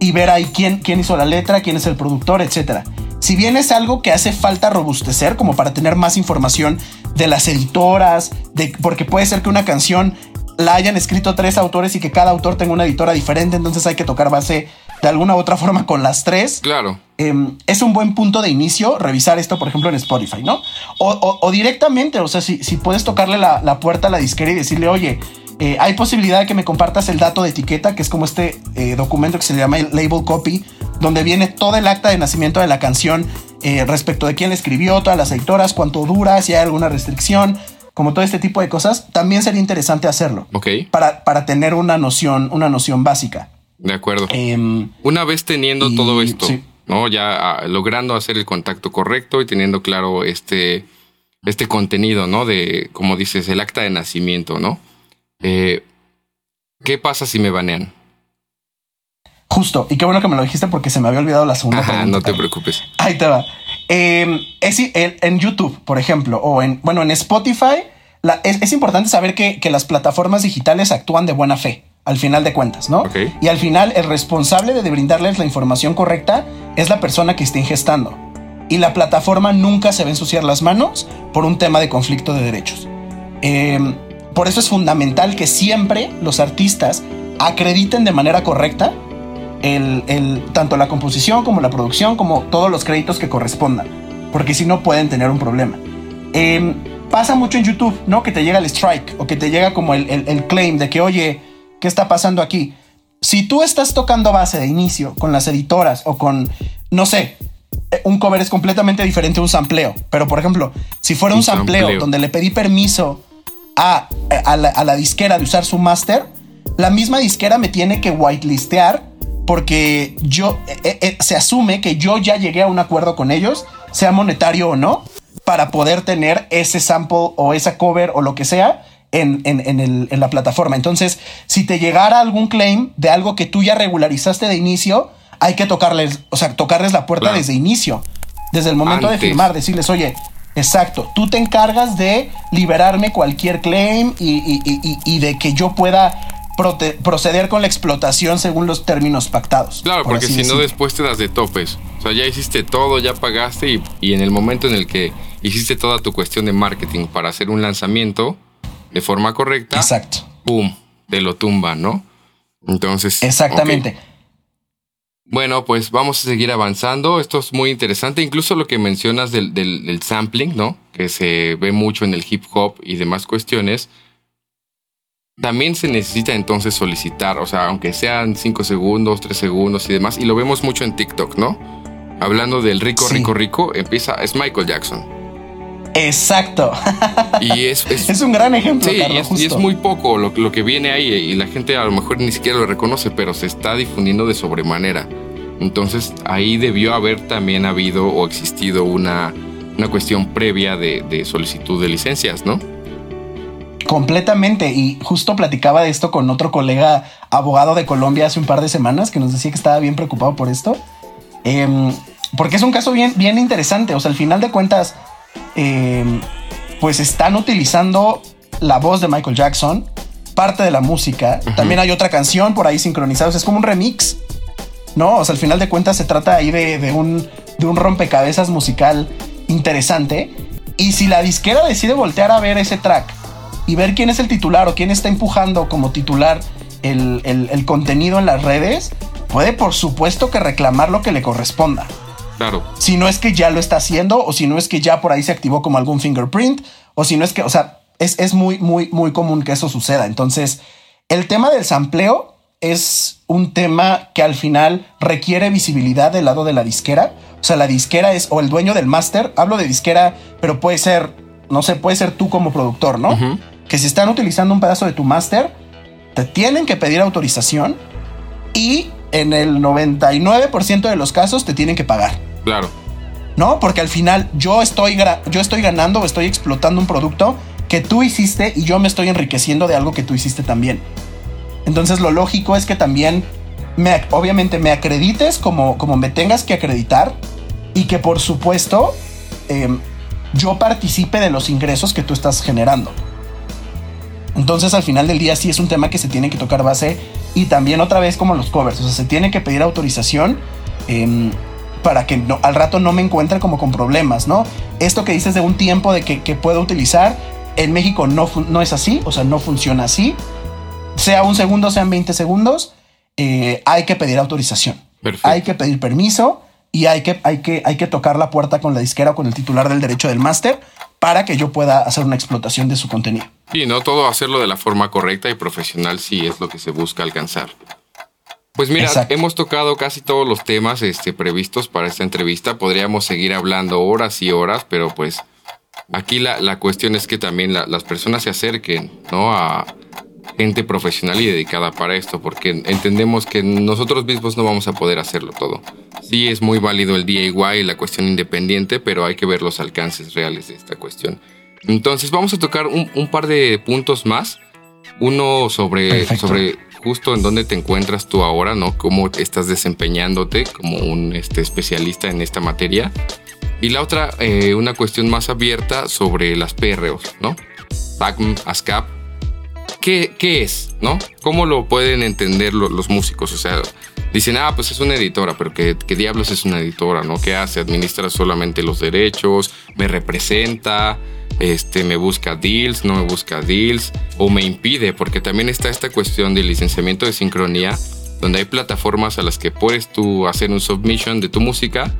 Y ver ahí quién, quién hizo la letra, quién es el productor, etcétera si bien es algo que hace falta robustecer como para tener más información de las editoras, de, porque puede ser que una canción la hayan escrito tres autores y que cada autor tenga una editora diferente, entonces hay que tocar base de alguna u otra forma con las tres. Claro. Em, es un buen punto de inicio revisar esto, por ejemplo, en Spotify, ¿no? O, directamente, o sea, si, si puedes tocarle la, la, puerta a la disquera y decirle, oye, eh, hay posibilidad de que me compartas el dato de etiqueta, que es como este eh, documento que se llama label copy, donde viene todo el acta de nacimiento de la canción eh, respecto de quién la escribió, todas las editoras, cuánto dura, si hay alguna restricción, como todo este tipo de cosas, también sería interesante hacerlo. Ok. Para, para tener una noción, una noción básica. De acuerdo. Em, una vez teniendo todo esto, ¿no? Ya ah, logrando hacer el contacto correcto y teniendo claro este, este contenido, ¿no? De, como dices, el acta de nacimiento, ¿no? Eh, ¿qué pasa si me banean? Justo, y qué bueno que me lo dijiste porque se me había olvidado la segunda. Ajá, no te preocupes. Ahí te va. Em, es, en YouTube, por ejemplo, o en, bueno, en Spotify, es, importante saber que, las plataformas digitales actúan de buena fe, al final de cuentas, ¿no? Y al final, el responsable de brindarles la información correcta es la persona que está ingestando. Y la plataforma nunca se va a ensuciar las manos por un tema de conflicto de derechos. Em, por eso es fundamental que siempre los artistas acrediten de manera correcta el, tanto la composición como la producción, como todos los créditos que correspondan, porque si no pueden tener un problema. Em, pasa mucho en YouTube, ¿no? Que te llega el strike o que te llega como el, el, claim de que, oye, ¿qué está pasando aquí? Si tú estás tocando base de inicio con las editoras o con, no sé, eh, un cover es completamente diferente a un sampleo. Pero, por ejemplo, si fuera un, sampleo, donde le pedí permiso a, a, la, a, la, disquera de usar su master, la misma disquera me tiene que whitelistear porque yo eh, eh, se asume que yo ya llegué a un acuerdo con ellos, sea monetario o no, para poder tener ese sample o esa cover o lo que sea en, en, la plataforma. Entonces, si te llegara algún claim de algo que tú ya regularizaste de inicio, hay que tocarles, o sea, tocarles la puerta desde inicio, desde el momento de firmar, decirles, oye, exacto, tú te encargas de liberarme cualquier claim y, y de que yo pueda proceder con la explotación según los términos pactados. Claro, porque si no después te das de topes. O sea, ya hiciste todo, ya pagaste y, y, en el momento en el que hiciste toda tu cuestión de marketing para hacer un lanzamiento de forma correcta, exacto, pum, te lo tumba, ¿no? Entonces, exactamente. Bueno, pues vamos a seguir avanzando. Esto es muy interesante. Incluso lo que mencionas del, del, del sampling, ¿no? Que se ve mucho en el hip hop y demás cuestiones también se necesita entonces solicitar, o sea, aunque sean 5 segundos, 3 segundos y demás, y lo vemos mucho en TikTok, ¿no? Hablando del rico, rico, rico, empieza, es Michael Jackson. Exacto. Y es, es, un gran ejemplo. Sí, y, es, muy poco lo, lo, que viene ahí y la gente a lo mejor ni siquiera lo reconoce, pero se está difundiendo de sobremanera. Entonces ahí debió haber también habido o existido una, una cuestión previa de, de solicitud de licencias, ¿no? Completamente. Y justo platicaba de esto con otro colega abogado de Colombia hace un par de semanas que nos decía que estaba bien preocupado por esto. Em, porque es un caso bien, bien interesante. O sea, al final de cuentas, em, pues están utilizando la voz de Michael Jackson, parte de la música. También hay otra canción por ahí sincronizados. Es como un remix. No, o sea, al final de cuentas se trata ahí de, de un, de un rompecabezas musical interesante. Y si la disquera decide voltear a ver ese track y ver quién es el titular o quién está empujando como titular el, contenido en las redes, puede por supuesto que reclamar lo que le corresponda. Claro. Si no es que ya lo está haciendo o si no es que ya por ahí se activó como algún fingerprint o si no es que, o sea, es, es muy, muy, muy común que eso suceda. Entonces, el tema del sampleo es un tema que al final requiere visibilidad del lado de la disquera. O sea, la disquera es o el dueño del máster. Hablo de disquera, pero puede ser, no sé, puede ser tú como productor, ¿no? que si están utilizando un pedazo de tu máster, te tienen que pedir autorización y en el 99% de los casos te tienen que pagar. Claro. ¿No? Porque al final yo estoy, yo estoy ganando o estoy explotando un producto que tú hiciste y yo me estoy enriqueciendo de algo que tú hiciste también. Entonces lo lógico es que también me, obviamente me acredites como, como me tengas que acreditar y que por supuesto em, yo participe de los ingresos que tú estás generando. Entonces al final del día sí es un tema que se tiene que tocar base y también otra vez como los covers, o sea, se tiene que pedir autorización em, para que no, al rato no me encuentre como con problemas, ¿no? Esto que dices de un tiempo de que, puedo utilizar, en México no, no es así, o sea, no funciona así. Sea un segundo, sean 20 segundos, eh, hay que pedir autorización. Hay que pedir permiso y hay que, hay, que, hay que tocar la puerta con la disquera o con el titular del derecho del máster para que yo pueda hacer una explotación de su contenido. Y no todo hacerlo de la forma correcta y profesional si es lo que se busca alcanzar. Pues mira, hemos tocado casi todos los temas este, previstos para esta entrevista. Podríamos seguir hablando horas y horas, pero pues aquí la, la cuestión es que también las personas se acerquen ¿no? a gente profesional y dedicada para esto, porque entendemos que nosotros mismos no vamos a poder hacerlo todo. Sí es muy válido el DIY y la cuestión independiente, pero hay que ver los alcances reales de esta cuestión. Entonces vamos a tocar un, par de puntos más Uno sobre, sobre justo en dónde te encuentras tú ahora, ¿no? Cómo estás desempeñándote como un este, especialista en esta materia. Y la otra, eh, una cuestión más abierta sobre las PROs, ¿no? PACM, ASCAP. ¿Qué, ¿Qué, es, no? ¿Cómo lo pueden entender los músicos? O sea, dicen, ah, pues es una editora, pero ¿qué, ¿qué, diablos es una editora, no? ¿Qué hace? ¿Administra solamente los derechos? ¿Me representa? Este, me busca deals, no me busca deals, o me impide, porque también está esta cuestión del licenciamiento de sincronía, donde hay plataformas a las que puedes tú hacer un submission de tu música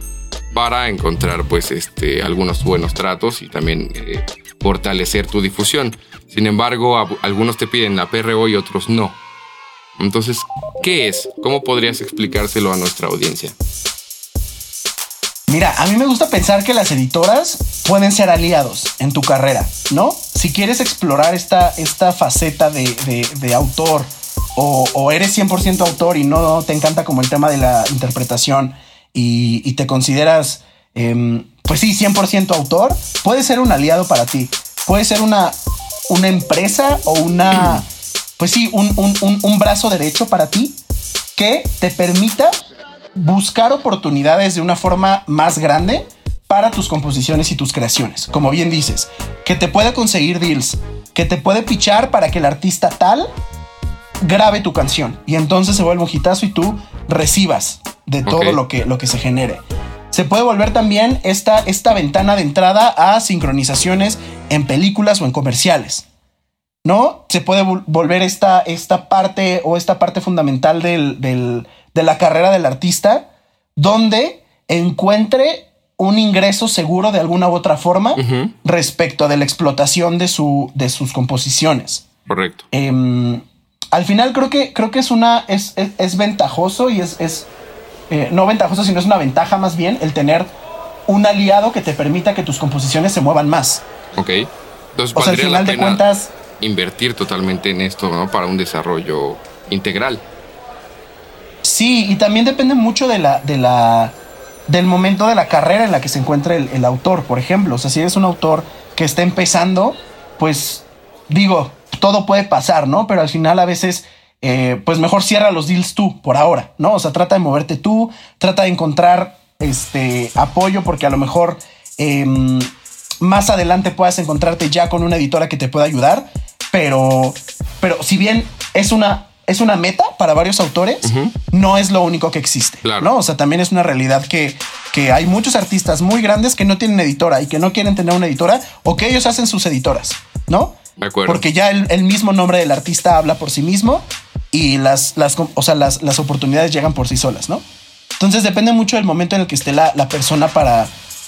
para encontrar pues este, algunos buenos tratos y también eh, fortalecer tu difusión. Sin embargo, algunos te piden la PRO y otros no. Entonces, ¿qué es? ¿Cómo podrías explicárselo a nuestra audiencia? Mira, a mí me gusta pensar que las editoras pueden ser aliados en tu carrera, ¿no? Si quieres explorar esta, esta faceta de, autor o, eres 100% autor y no te encanta como el tema de la interpretación y, te consideras, em, pues sí, 100% autor, puede ser un aliado para ti. Puede ser una, una empresa o una, pues sí, un, un brazo derecho para ti que te permita buscar oportunidades de una forma más grande para tus composiciones y tus creaciones. Como bien dices, que te pueda conseguir deals, que te puede pichar para que el artista tal grabe tu canción y entonces se vuelve un hitazo y tú recibas de todo lo, que, lo que se genere. Se puede volver también esta, esta ventana de entrada a sincronizaciones en películas o en comerciales. ¿No? Se puede volver esta, esta parte o esta parte fundamental del, de la carrera del artista, donde encuentre un ingreso seguro de alguna u otra forma respecto de la explotación de, su, de sus composiciones. Correcto. Em, al final creo que, creo que es una. es, es, ventajoso y es. es eh, no ventajoso, sino es una ventaja más bien el tener un aliado que te permita que tus composiciones se muevan más. Ok. Entonces, o sea, al final de cuentas. Invertir totalmente en esto, ¿no? Para un desarrollo integral. Sí, y también depende mucho de la, de la, del momento de la carrera en la que se encuentra el, autor, por ejemplo. O sea, si eres un autor que está empezando, pues digo, todo puede pasar, ¿no? Pero al final a veces, eh, pues mejor cierra los deals tú, por ahora, ¿no? O sea, trata de moverte tú, trata de encontrar este apoyo, porque a lo mejor em, más adelante puedas encontrarte ya con una editora que te pueda ayudar. Pero, pero si bien es una es una meta para varios autores, no es lo único que existe. ¿no? O sea, también es una realidad que, que hay muchos artistas muy grandes que no tienen editora y que no quieren tener una editora o que ellos hacen sus editoras, ¿no? De acuerdo. Porque ya el, mismo nombre del artista habla por sí mismo y las, las, o sea, las, las, oportunidades llegan por sí solas, ¿no? Entonces depende mucho del momento en el que esté la, la persona para,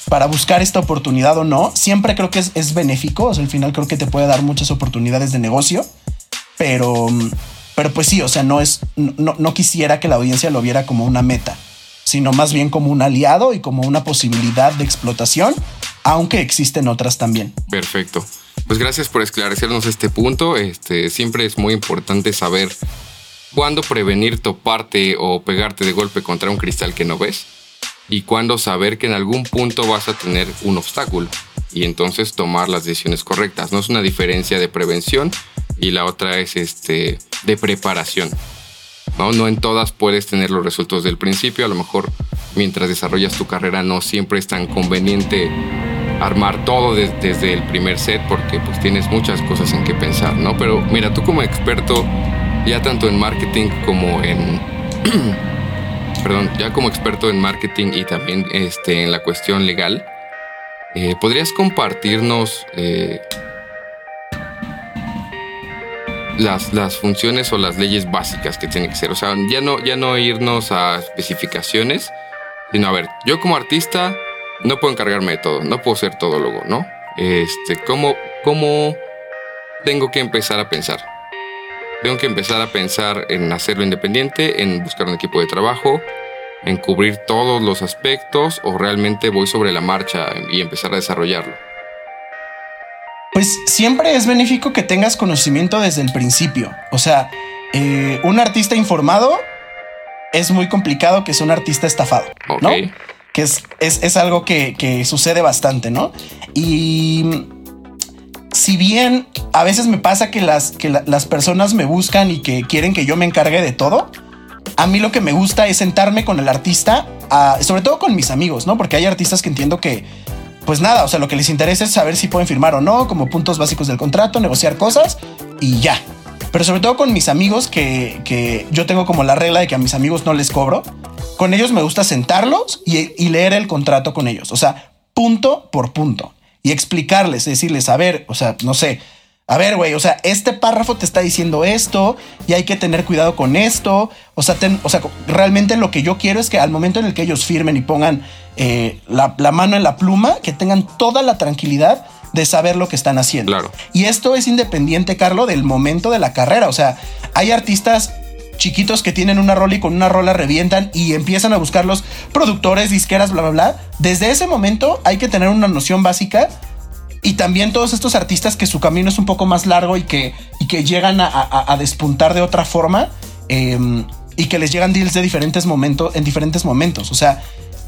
para buscar esta oportunidad o no. Siempre creo que es, es benéfico, o sea, al final creo que te puede dar muchas oportunidades de negocio, pero pero pues sí, o sea, no es, no, quisiera que la audiencia lo viera como una meta, sino más bien como un aliado y como una posibilidad de explotación, aunque existen otras también. Perfecto. Pues gracias por esclarecernos este punto. Este, siempre es muy importante saber cuándo prevenir toparte o pegarte de golpe contra un cristal que no ves y cuándo saber que en algún punto vas a tener un obstáculo y entonces tomar las decisiones correctas. No es una diferencia de prevención y la otra es este de preparación. ¿no? no en todas puedes tener los resultados del principio, a lo mejor mientras desarrollas tu carrera no siempre es tan conveniente armar todo desde el primer set porque pues tienes muchas cosas en que pensar, ¿no? Pero mira, tú como experto ya tanto en marketing como en perdón, ya como experto en marketing y también este, en la cuestión legal, eh, ¿podrías compartirnos eh, las, las funciones o las leyes básicas que tienen que ser. O sea, ya no, ya no irnos a especificaciones, sino a ver, yo como artista no puedo encargarme de todo, no puedo ser todólogo, ¿no? Este, ¿cómo, ¿cómo tengo que empezar a pensar? Tengo que empezar a pensar en hacerlo independiente, en buscar un equipo de trabajo, en cubrir todos los aspectos o realmente voy sobre la marcha y empezar a desarrollarlo. Pues siempre es benéfico que tengas conocimiento desde el principio. O sea, eh, un artista informado es muy complicado que sea un artista estafado, ¿no? Que es, es, algo que, sucede bastante, ¿no? Y si bien a veces me pasa que las, que las personas me buscan y que quieren que yo me encargue de todo. A mí lo que me gusta es sentarme con el artista, sobre todo con mis amigos, ¿no? Porque hay artistas que entiendo que, pues nada, o sea, lo que les interesa es saber si pueden firmar o no, como puntos básicos del contrato, negociar cosas y ya. Pero sobre todo con mis amigos, que, que yo tengo como la regla de que a mis amigos no les cobro. Con ellos me gusta sentarlos y, y leer el contrato con ellos. O sea, punto por punto. Y explicarles, decirles, a ver, o sea, no sé, a ver, güey, o sea, este párrafo te está diciendo esto y hay que tener cuidado con esto. O sea, o sea, realmente lo que yo quiero es que al momento en el que ellos firmen y pongan eh, la, mano en la pluma, que tengan toda la tranquilidad de saber lo que están haciendo. Claro. Y esto es independiente, Carlos, del momento de la carrera. O sea, hay artistas chiquitos que tienen una rola y con una rola revientan y empiezan a buscar los productores, disqueras, bla, bla, bla. Desde ese momento hay que tener una noción básica y también todos estos artistas que su camino es un poco más largo y que, y que llegan a, despuntar de otra forma em, y que les llegan deals de diferentes momentos, en diferentes momentos. O sea,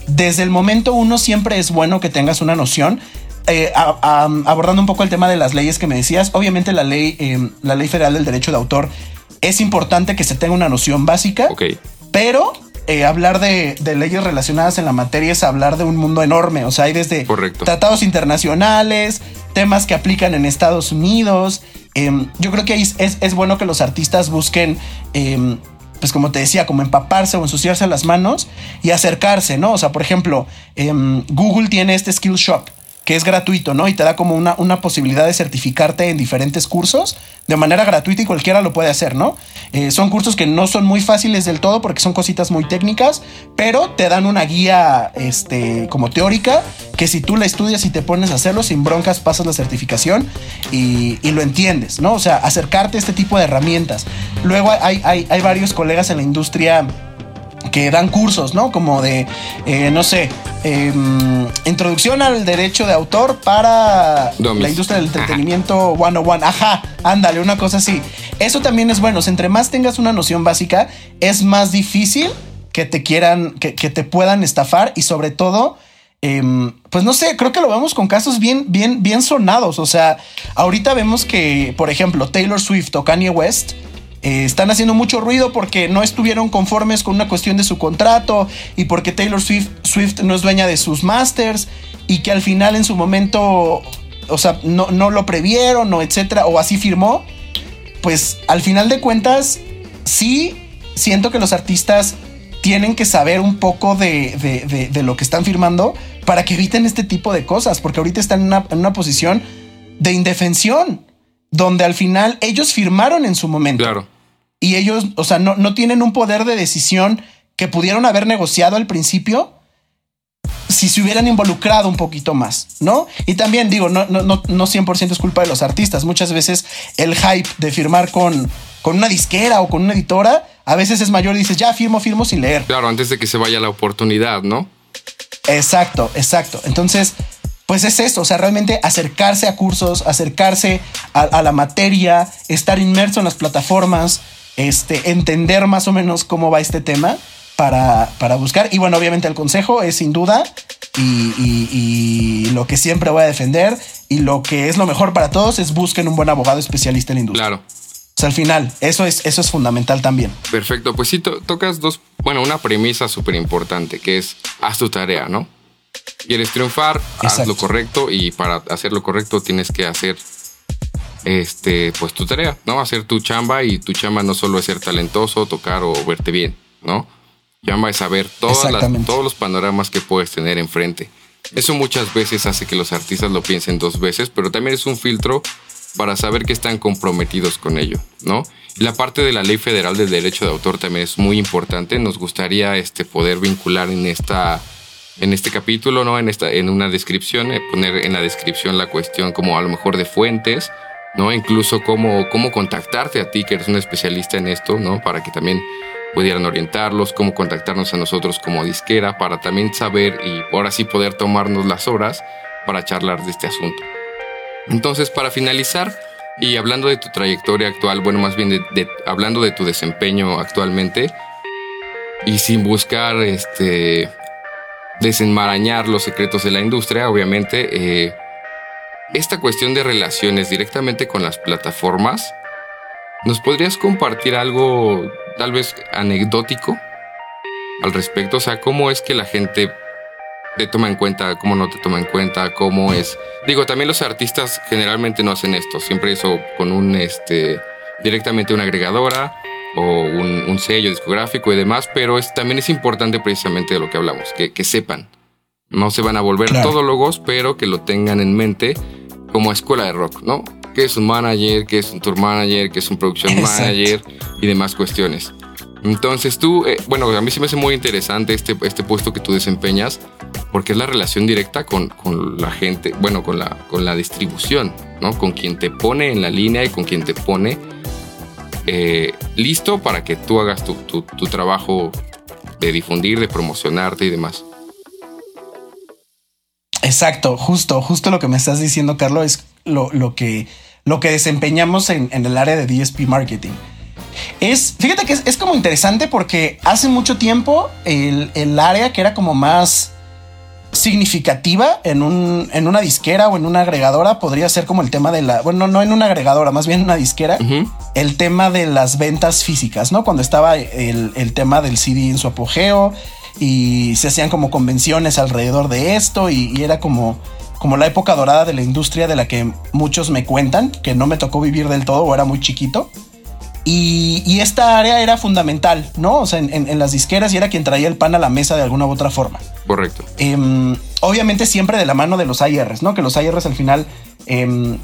desde el momento uno siempre es bueno que tengas una noción. Eh, abordando un poco el tema de las leyes que me decías, obviamente la ley, em, la ley federal del derecho de autor es importante que se tenga una noción básica, okay. pero eh, hablar de, leyes relacionadas en la materia es hablar de un mundo enorme. O sea, hay desde tratados internacionales, temas que aplican en Estados Unidos. Em, yo creo que es, es, bueno que los artistas busquen, em, pues como te decía, como empaparse o ensuciarse las manos y acercarse, ¿no? O sea, por ejemplo, em, Google tiene este Skill Shop que es gratuito, ¿no? Y te da como una, una posibilidad de certificarte en diferentes cursos de manera gratuita y cualquiera lo puede hacer, ¿no? Eh, son cursos que no son muy fáciles del todo porque son cositas muy técnicas, pero te dan una guía este, como teórica que si tú la estudias y te pones a hacerlo sin broncas, pasas la certificación y, lo entiendes, ¿no? O sea, acercarte a este tipo de herramientas. Luego hay, hay, hay varios colegas en la industria que dan cursos, ¿no? Como de, eh, no sé, em, introducción al derecho de autor para la industria del entretenimiento 101. Ajá, ándale, una cosa así. Eso también es bueno. entre más tengas una noción básica, es más difícil que te quieran, que, te puedan estafar y sobre todo, em, pues no sé, creo que lo vemos con casos bien, bien, bien sonados. O sea, ahorita vemos que, por ejemplo, Taylor Swift o Kanye West eh, están haciendo mucho ruido porque no estuvieron conformes con una cuestión de su contrato y porque Taylor Swift, Swift no es dueña de sus masters y que al final en su momento, o sea, no, no lo previeron o etcétera, o así firmó. Pues al final de cuentas, sí siento que los artistas tienen que saber un poco de, lo que están firmando para que eviten este tipo de cosas, porque ahorita están en una, en una posición de indefensión donde al final ellos firmaron en su momento. Claro. Y ellos, o sea, no, no tienen un poder de decisión que pudieron haber negociado al principio si se hubieran involucrado un poquito más, ¿no? Y también digo, no, no, no, no 100% es culpa de los artistas. Muchas veces el hype de firmar con, con una disquera o con una editora, a veces es mayor y dices, ya firmo, firmo sin leer. Claro, antes de que se vaya la oportunidad, ¿no? Exacto, exacto. Entonces, pues es eso, o sea, realmente acercarse a cursos, acercarse a, la materia, estar inmerso en las plataformas, este, entender más o menos cómo va este tema para, para buscar. Y bueno, obviamente el consejo es sin duda y, lo que siempre voy a defender y lo que es lo mejor para todos es busquen un buen abogado especialista en la industria. Claro. O sea, al final, eso es, eso es fundamental también. Perfecto, pues sí, tocas dos, bueno, una premisa súper importante que es haz tu tarea, ¿no? quieres triunfar, haz lo correcto y para hacer lo correcto tienes que hacer este, pues tu tarea, ¿no? Hacer tu chamba y tu chamba no solo es ser talentoso, tocar o verte bien, ¿no? Chamba es saber todas todos los panoramas que puedes tener enfrente. Eso muchas veces hace que los artistas lo piensen dos veces, pero también es un filtro para saber que están comprometidos con ello, ¿no? Y la parte de la ley federal del derecho de autor también es muy importante. Nos gustaría este, poder vincular en esta en este capítulo, ¿no? En, esta, en una descripción, eh, poner en la descripción la cuestión como a lo mejor de fuentes, ¿no? Incluso cómo, cómo contactarte a ti, que eres un especialista en esto, ¿no? Para que también pudieran orientarlos, cómo contactarnos a nosotros como disquera, para también saber y ahora sí poder tomarnos las horas para charlar de este asunto. Entonces, para finalizar, y hablando de tu trayectoria actual, bueno, más bien de, hablando de tu desempeño actualmente, y sin buscar este desenmarañar los secretos de la industria, obviamente. Eh, esta cuestión de relaciones directamente con las plataformas, ¿nos podrías compartir algo tal vez anecdótico al respecto? O sea, ¿cómo es que la gente te toma en cuenta, cómo no te toma en cuenta, cómo es... Digo, también los artistas generalmente no hacen esto, siempre eso con un, este, directamente una agregadora o un, sello discográfico y demás, pero es, también es importante precisamente de lo que hablamos, que, que sepan. No se van a volver todólogos, pero que lo tengan en mente como escuela de rock, ¿no? Que es un manager, que es un tour manager, que es un production manager y demás cuestiones. Entonces tú, eh, bueno, a mí sí me hace muy interesante este, este puesto que tú desempeñas, porque es la relación directa con, con, la gente, bueno, con la, con la distribución, ¿no? Con quien te pone en la línea y con quien te pone eh, listo para que tú hagas tu, tu, tu trabajo de difundir, de promocionarte y demás. Exacto, justo, justo lo que me estás diciendo, Carlos, es lo, lo que, lo que desempeñamos en, en, el área de DSP Marketing. Es, fíjate que es, es como interesante porque hace mucho tiempo el, el, área que era como más significativa en, un, en una disquera o en una agregadora podría ser como el tema de la, bueno, no en una agregadora, más bien en una disquera, el tema de las ventas físicas, ¿no? Cuando estaba el, el tema del CD en su apogeo, y se hacían como convenciones alrededor de esto y, era como, como la época dorada de la industria de la que muchos me cuentan, que no me tocó vivir del todo o era muy chiquito. Y, esta área era fundamental, ¿no? O sea, en, las disqueras y era quien traía el pan a la mesa de alguna u otra forma. Correcto. Em, obviamente siempre de la mano de los IRs, ¿no? Que los IRs al final eh,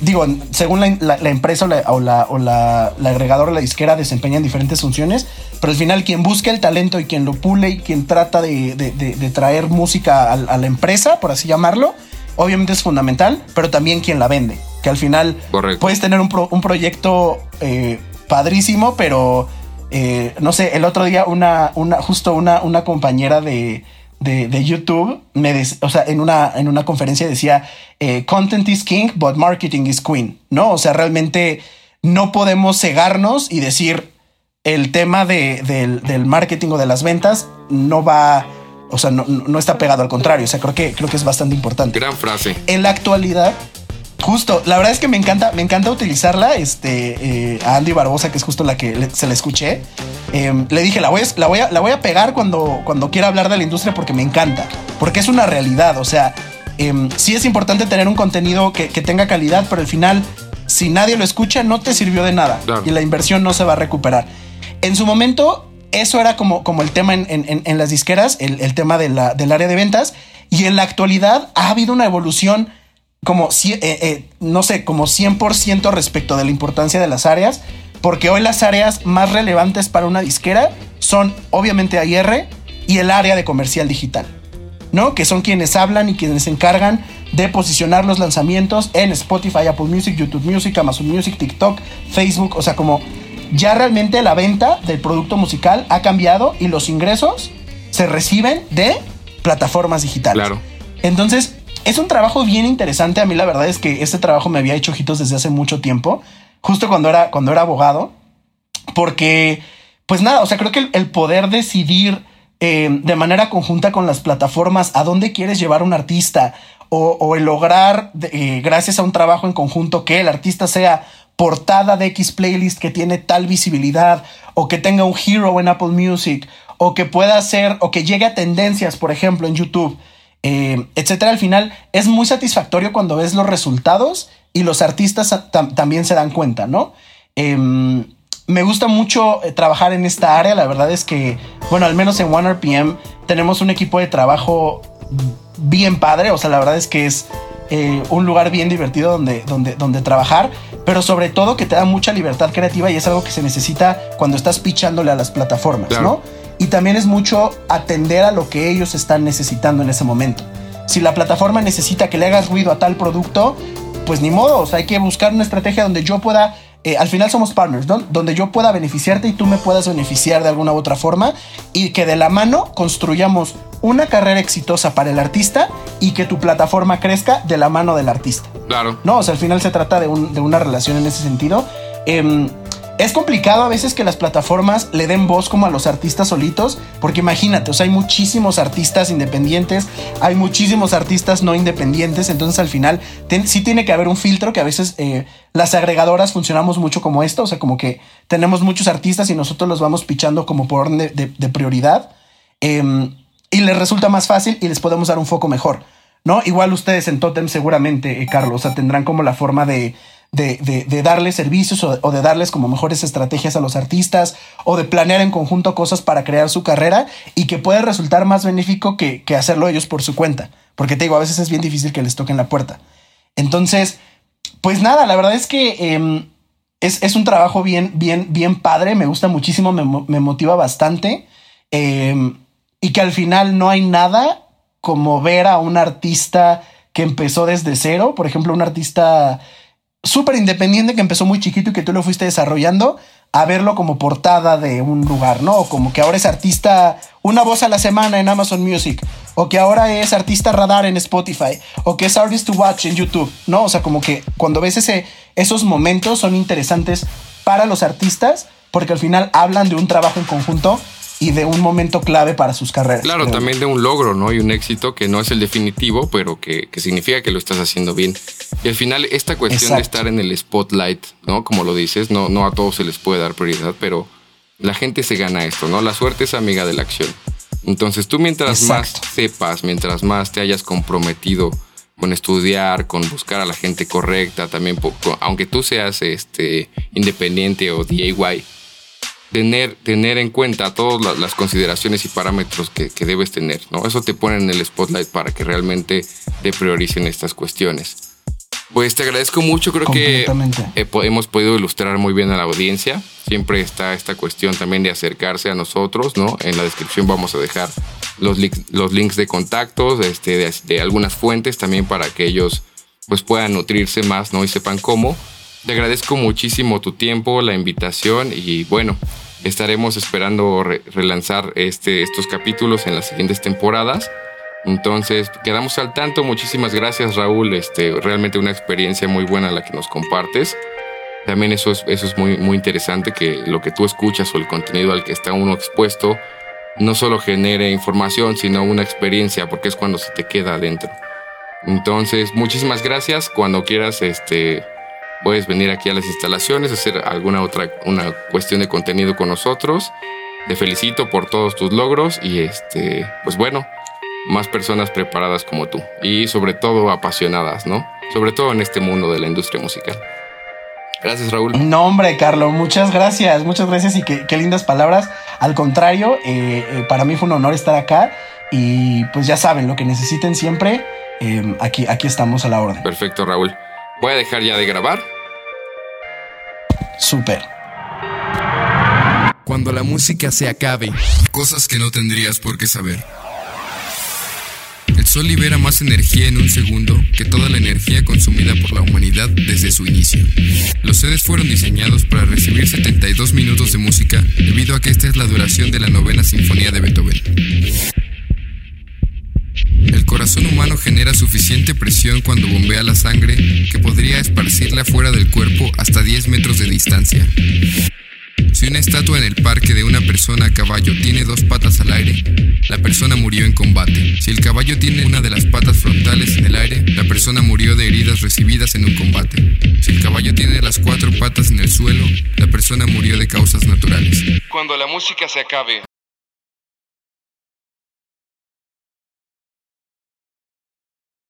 digo, según la, empresa o, la, o, la, agregadora, la disquera desempeñan diferentes funciones, pero al final quien busca el talento y quien lo pule y quien trata de, traer música a, la empresa, por así llamarlo, obviamente es fundamental, pero también quien la vende, que al final puedes tener un, proyecto eh, padrísimo, pero eh, no sé, el otro día una, una justo una, una compañera de de, YouTube, me o sea, en una, en una conferencia decía, eh, content is king, but marketing is queen, ¿no? O sea, realmente no podemos cegarnos y decir el tema de, del, marketing o de las ventas no va, o sea, no, no, está pegado al contrario, o sea, creo que, creo que es bastante importante. Gran frase. En la actualidad, Justo, la verdad es que me encanta, me encanta utilizarla. Este, eh, a Andy Barbosa, que es justo la que se la escuché. Em, le dije, la voy, a, la, voy a, la voy a pegar cuando, cuando quiera hablar de la industria porque me encanta. Porque es una realidad. O sea, eh, sí es importante tener un contenido que, tenga calidad, pero al final, si nadie lo escucha, no te sirvió de nada. Y la inversión no se va a recuperar. En su momento, eso era como, como el tema en, las disqueras, el, tema de la, del área de ventas. Y en la actualidad ha habido una evolución como, eh, eh, no sé, como 100% respecto de la importancia de las áreas, porque hoy las áreas más relevantes para una disquera son obviamente AIR y el área de comercial digital, ¿no? Que son quienes hablan y quienes se encargan de posicionar los lanzamientos en Spotify, Apple Music, YouTube Music, Amazon Music, TikTok, Facebook, o sea, como ya realmente la venta del producto musical ha cambiado y los ingresos se reciben de plataformas digitales. Claro. Entonces, es un trabajo bien interesante. A mí la verdad es que este trabajo me había hecho ojitos desde hace mucho tiempo, justo cuando era, cuando era abogado, porque, pues nada, o sea, creo que el, poder decidir eh, de manera conjunta con las plataformas a dónde quieres llevar un artista o, el lograr, eh, gracias a un trabajo en conjunto, que el artista sea portada de X playlist que tiene tal visibilidad o que tenga un hero en Apple Music o que pueda ser o que llegue a tendencias, por ejemplo, en YouTube eh, etcétera. Al final es muy satisfactorio cuando ves los resultados y los artistas también se dan cuenta, ¿no? Em, me gusta mucho eh, trabajar en esta área. La verdad es que, bueno, al menos en OneRPM tenemos un equipo de trabajo bien padre. O sea, la verdad es que es eh, un lugar bien divertido donde, donde, donde trabajar, pero sobre todo que te da mucha libertad creativa y es algo que se necesita cuando estás pichándole a las plataformas, ¿no? Y también es mucho atender a lo que ellos están necesitando en ese momento. Si la plataforma necesita que le hagas ruido a tal producto, pues ni modo, o sea, hay que buscar una estrategia donde yo pueda, eh, al final somos partners, ¿no? donde yo pueda beneficiarte y tú me puedas beneficiar de alguna u otra forma y que de la mano construyamos una carrera exitosa para el artista y que tu plataforma crezca de la mano del artista. Claro. No, o sea, al final se trata de, una relación en ese sentido. Em, es complicado a veces que las plataformas le den voz como a los artistas solitos, porque imagínate, o sea, hay muchísimos artistas independientes, hay muchísimos artistas no independientes, entonces al final sí tiene que haber un filtro que a veces eh, las agregadoras funcionamos mucho como esto, o sea, como que tenemos muchos artistas y nosotros los vamos pichando como por orden de, prioridad em, y les resulta más fácil y les podemos dar un foco mejor, ¿no? Igual ustedes en Totem seguramente, eh, Carlos, o sea, tendrán como la forma de de, darles servicios o, de darles como mejores estrategias a los artistas o de planear en conjunto cosas para crear su carrera y que puede resultar más benéfico que, hacerlo ellos por su cuenta. Porque te digo, a veces es bien difícil que les toquen la puerta. Entonces, pues nada, la verdad es que em, es, un trabajo bien, bien, bien padre, me gusta muchísimo, me, motiva bastante em, y que al final no hay nada como ver a un artista que empezó desde cero, por ejemplo, un artista súper independiente que empezó muy chiquito y que tú lo fuiste desarrollando a verlo como portada de un lugar, ¿no? O como que ahora es artista una voz a la semana en Amazon Music, o que ahora es artista radar en Spotify, o que es artist to watch en YouTube, ¿no? O sea, como que cuando ves ese, esos momentos son interesantes para los artistas porque al final hablan de un trabajo en conjunto y de un momento clave para sus carreras. Claro, también de un logro, ¿no? Y un éxito que no es el definitivo, pero que, significa que lo estás haciendo bien. Y al final, esta cuestión de estar en el spotlight, ¿no? Como lo dices, no, no a todos se les puede dar prioridad, pero la gente se gana esto, ¿no? La suerte es amiga de la acción. Entonces, tú mientras más sepas, mientras más te hayas comprometido con estudiar, con buscar a la gente correcta, también, aunque tú seas este, independiente o DIY, tener, tener en cuenta todas las consideraciones y parámetros que, debes tener, ¿no? Eso te pone en el spotlight para que realmente te prioricen estas cuestiones. Pues te agradezco mucho, creo que hemos podido ilustrar muy bien a la audiencia. Siempre está esta cuestión también de acercarse a nosotros, ¿no? En la descripción vamos a dejar los, los links de contactos, este, de, de, algunas fuentes también para que ellos pues puedan nutrirse más, ¿no? Y sepan cómo. Te agradezco muchísimo tu tiempo, la invitación y bueno, estaremos esperando relanzar este, estos capítulos en las siguientes temporadas. Entonces, quedamos al tanto. Muchísimas gracias, Raúl. Este, realmente una experiencia muy buena la que nos compartes. También eso es, eso es muy, muy interesante, que lo que tú escuchas o el contenido al que está uno expuesto no solo genere información, sino una experiencia, porque es cuando se te queda adentro. Entonces, muchísimas gracias. Cuando quieras, este, puedes venir aquí a las instalaciones, hacer alguna otra una cuestión de contenido con nosotros. Te felicito por todos tus logros y este, pues bueno, más personas preparadas como tú y sobre todo apasionadas, ¿no? Sobre todo en este mundo de la industria musical. Gracias, Raúl. No, hombre, Carlos, muchas gracias, muchas gracias y qué, lindas palabras. Al contrario, eh, eh, para mí fue un honor estar acá y pues ya saben, lo que necesiten siempre, eh, aquí, aquí estamos a la orden. Perfecto, Raúl. Voy a dejar ya de grabar. Súper. Cuando la música se acabe. Cosas que no tendrías por qué saber. El Sol libera más energía en un segundo que toda la energía consumida por la humanidad desde su inicio. Los sedes fueron diseñados para recibir 72 minutos de música debido a que esta es la duración de la novena sinfonía de Beethoven. El corazón humano genera suficiente presión cuando bombea la sangre que podría esparcirla fuera del cuerpo hasta 10 metros de distancia. Si una estatua en el parque de una persona a caballo tiene dos patas al aire, la persona murió en combate. Si el caballo tiene una de las patas frontales en el aire, la persona murió de heridas recibidas en un combate. Si el caballo tiene las cuatro patas en el suelo, la persona murió de causas naturales. Cuando la música se acabe,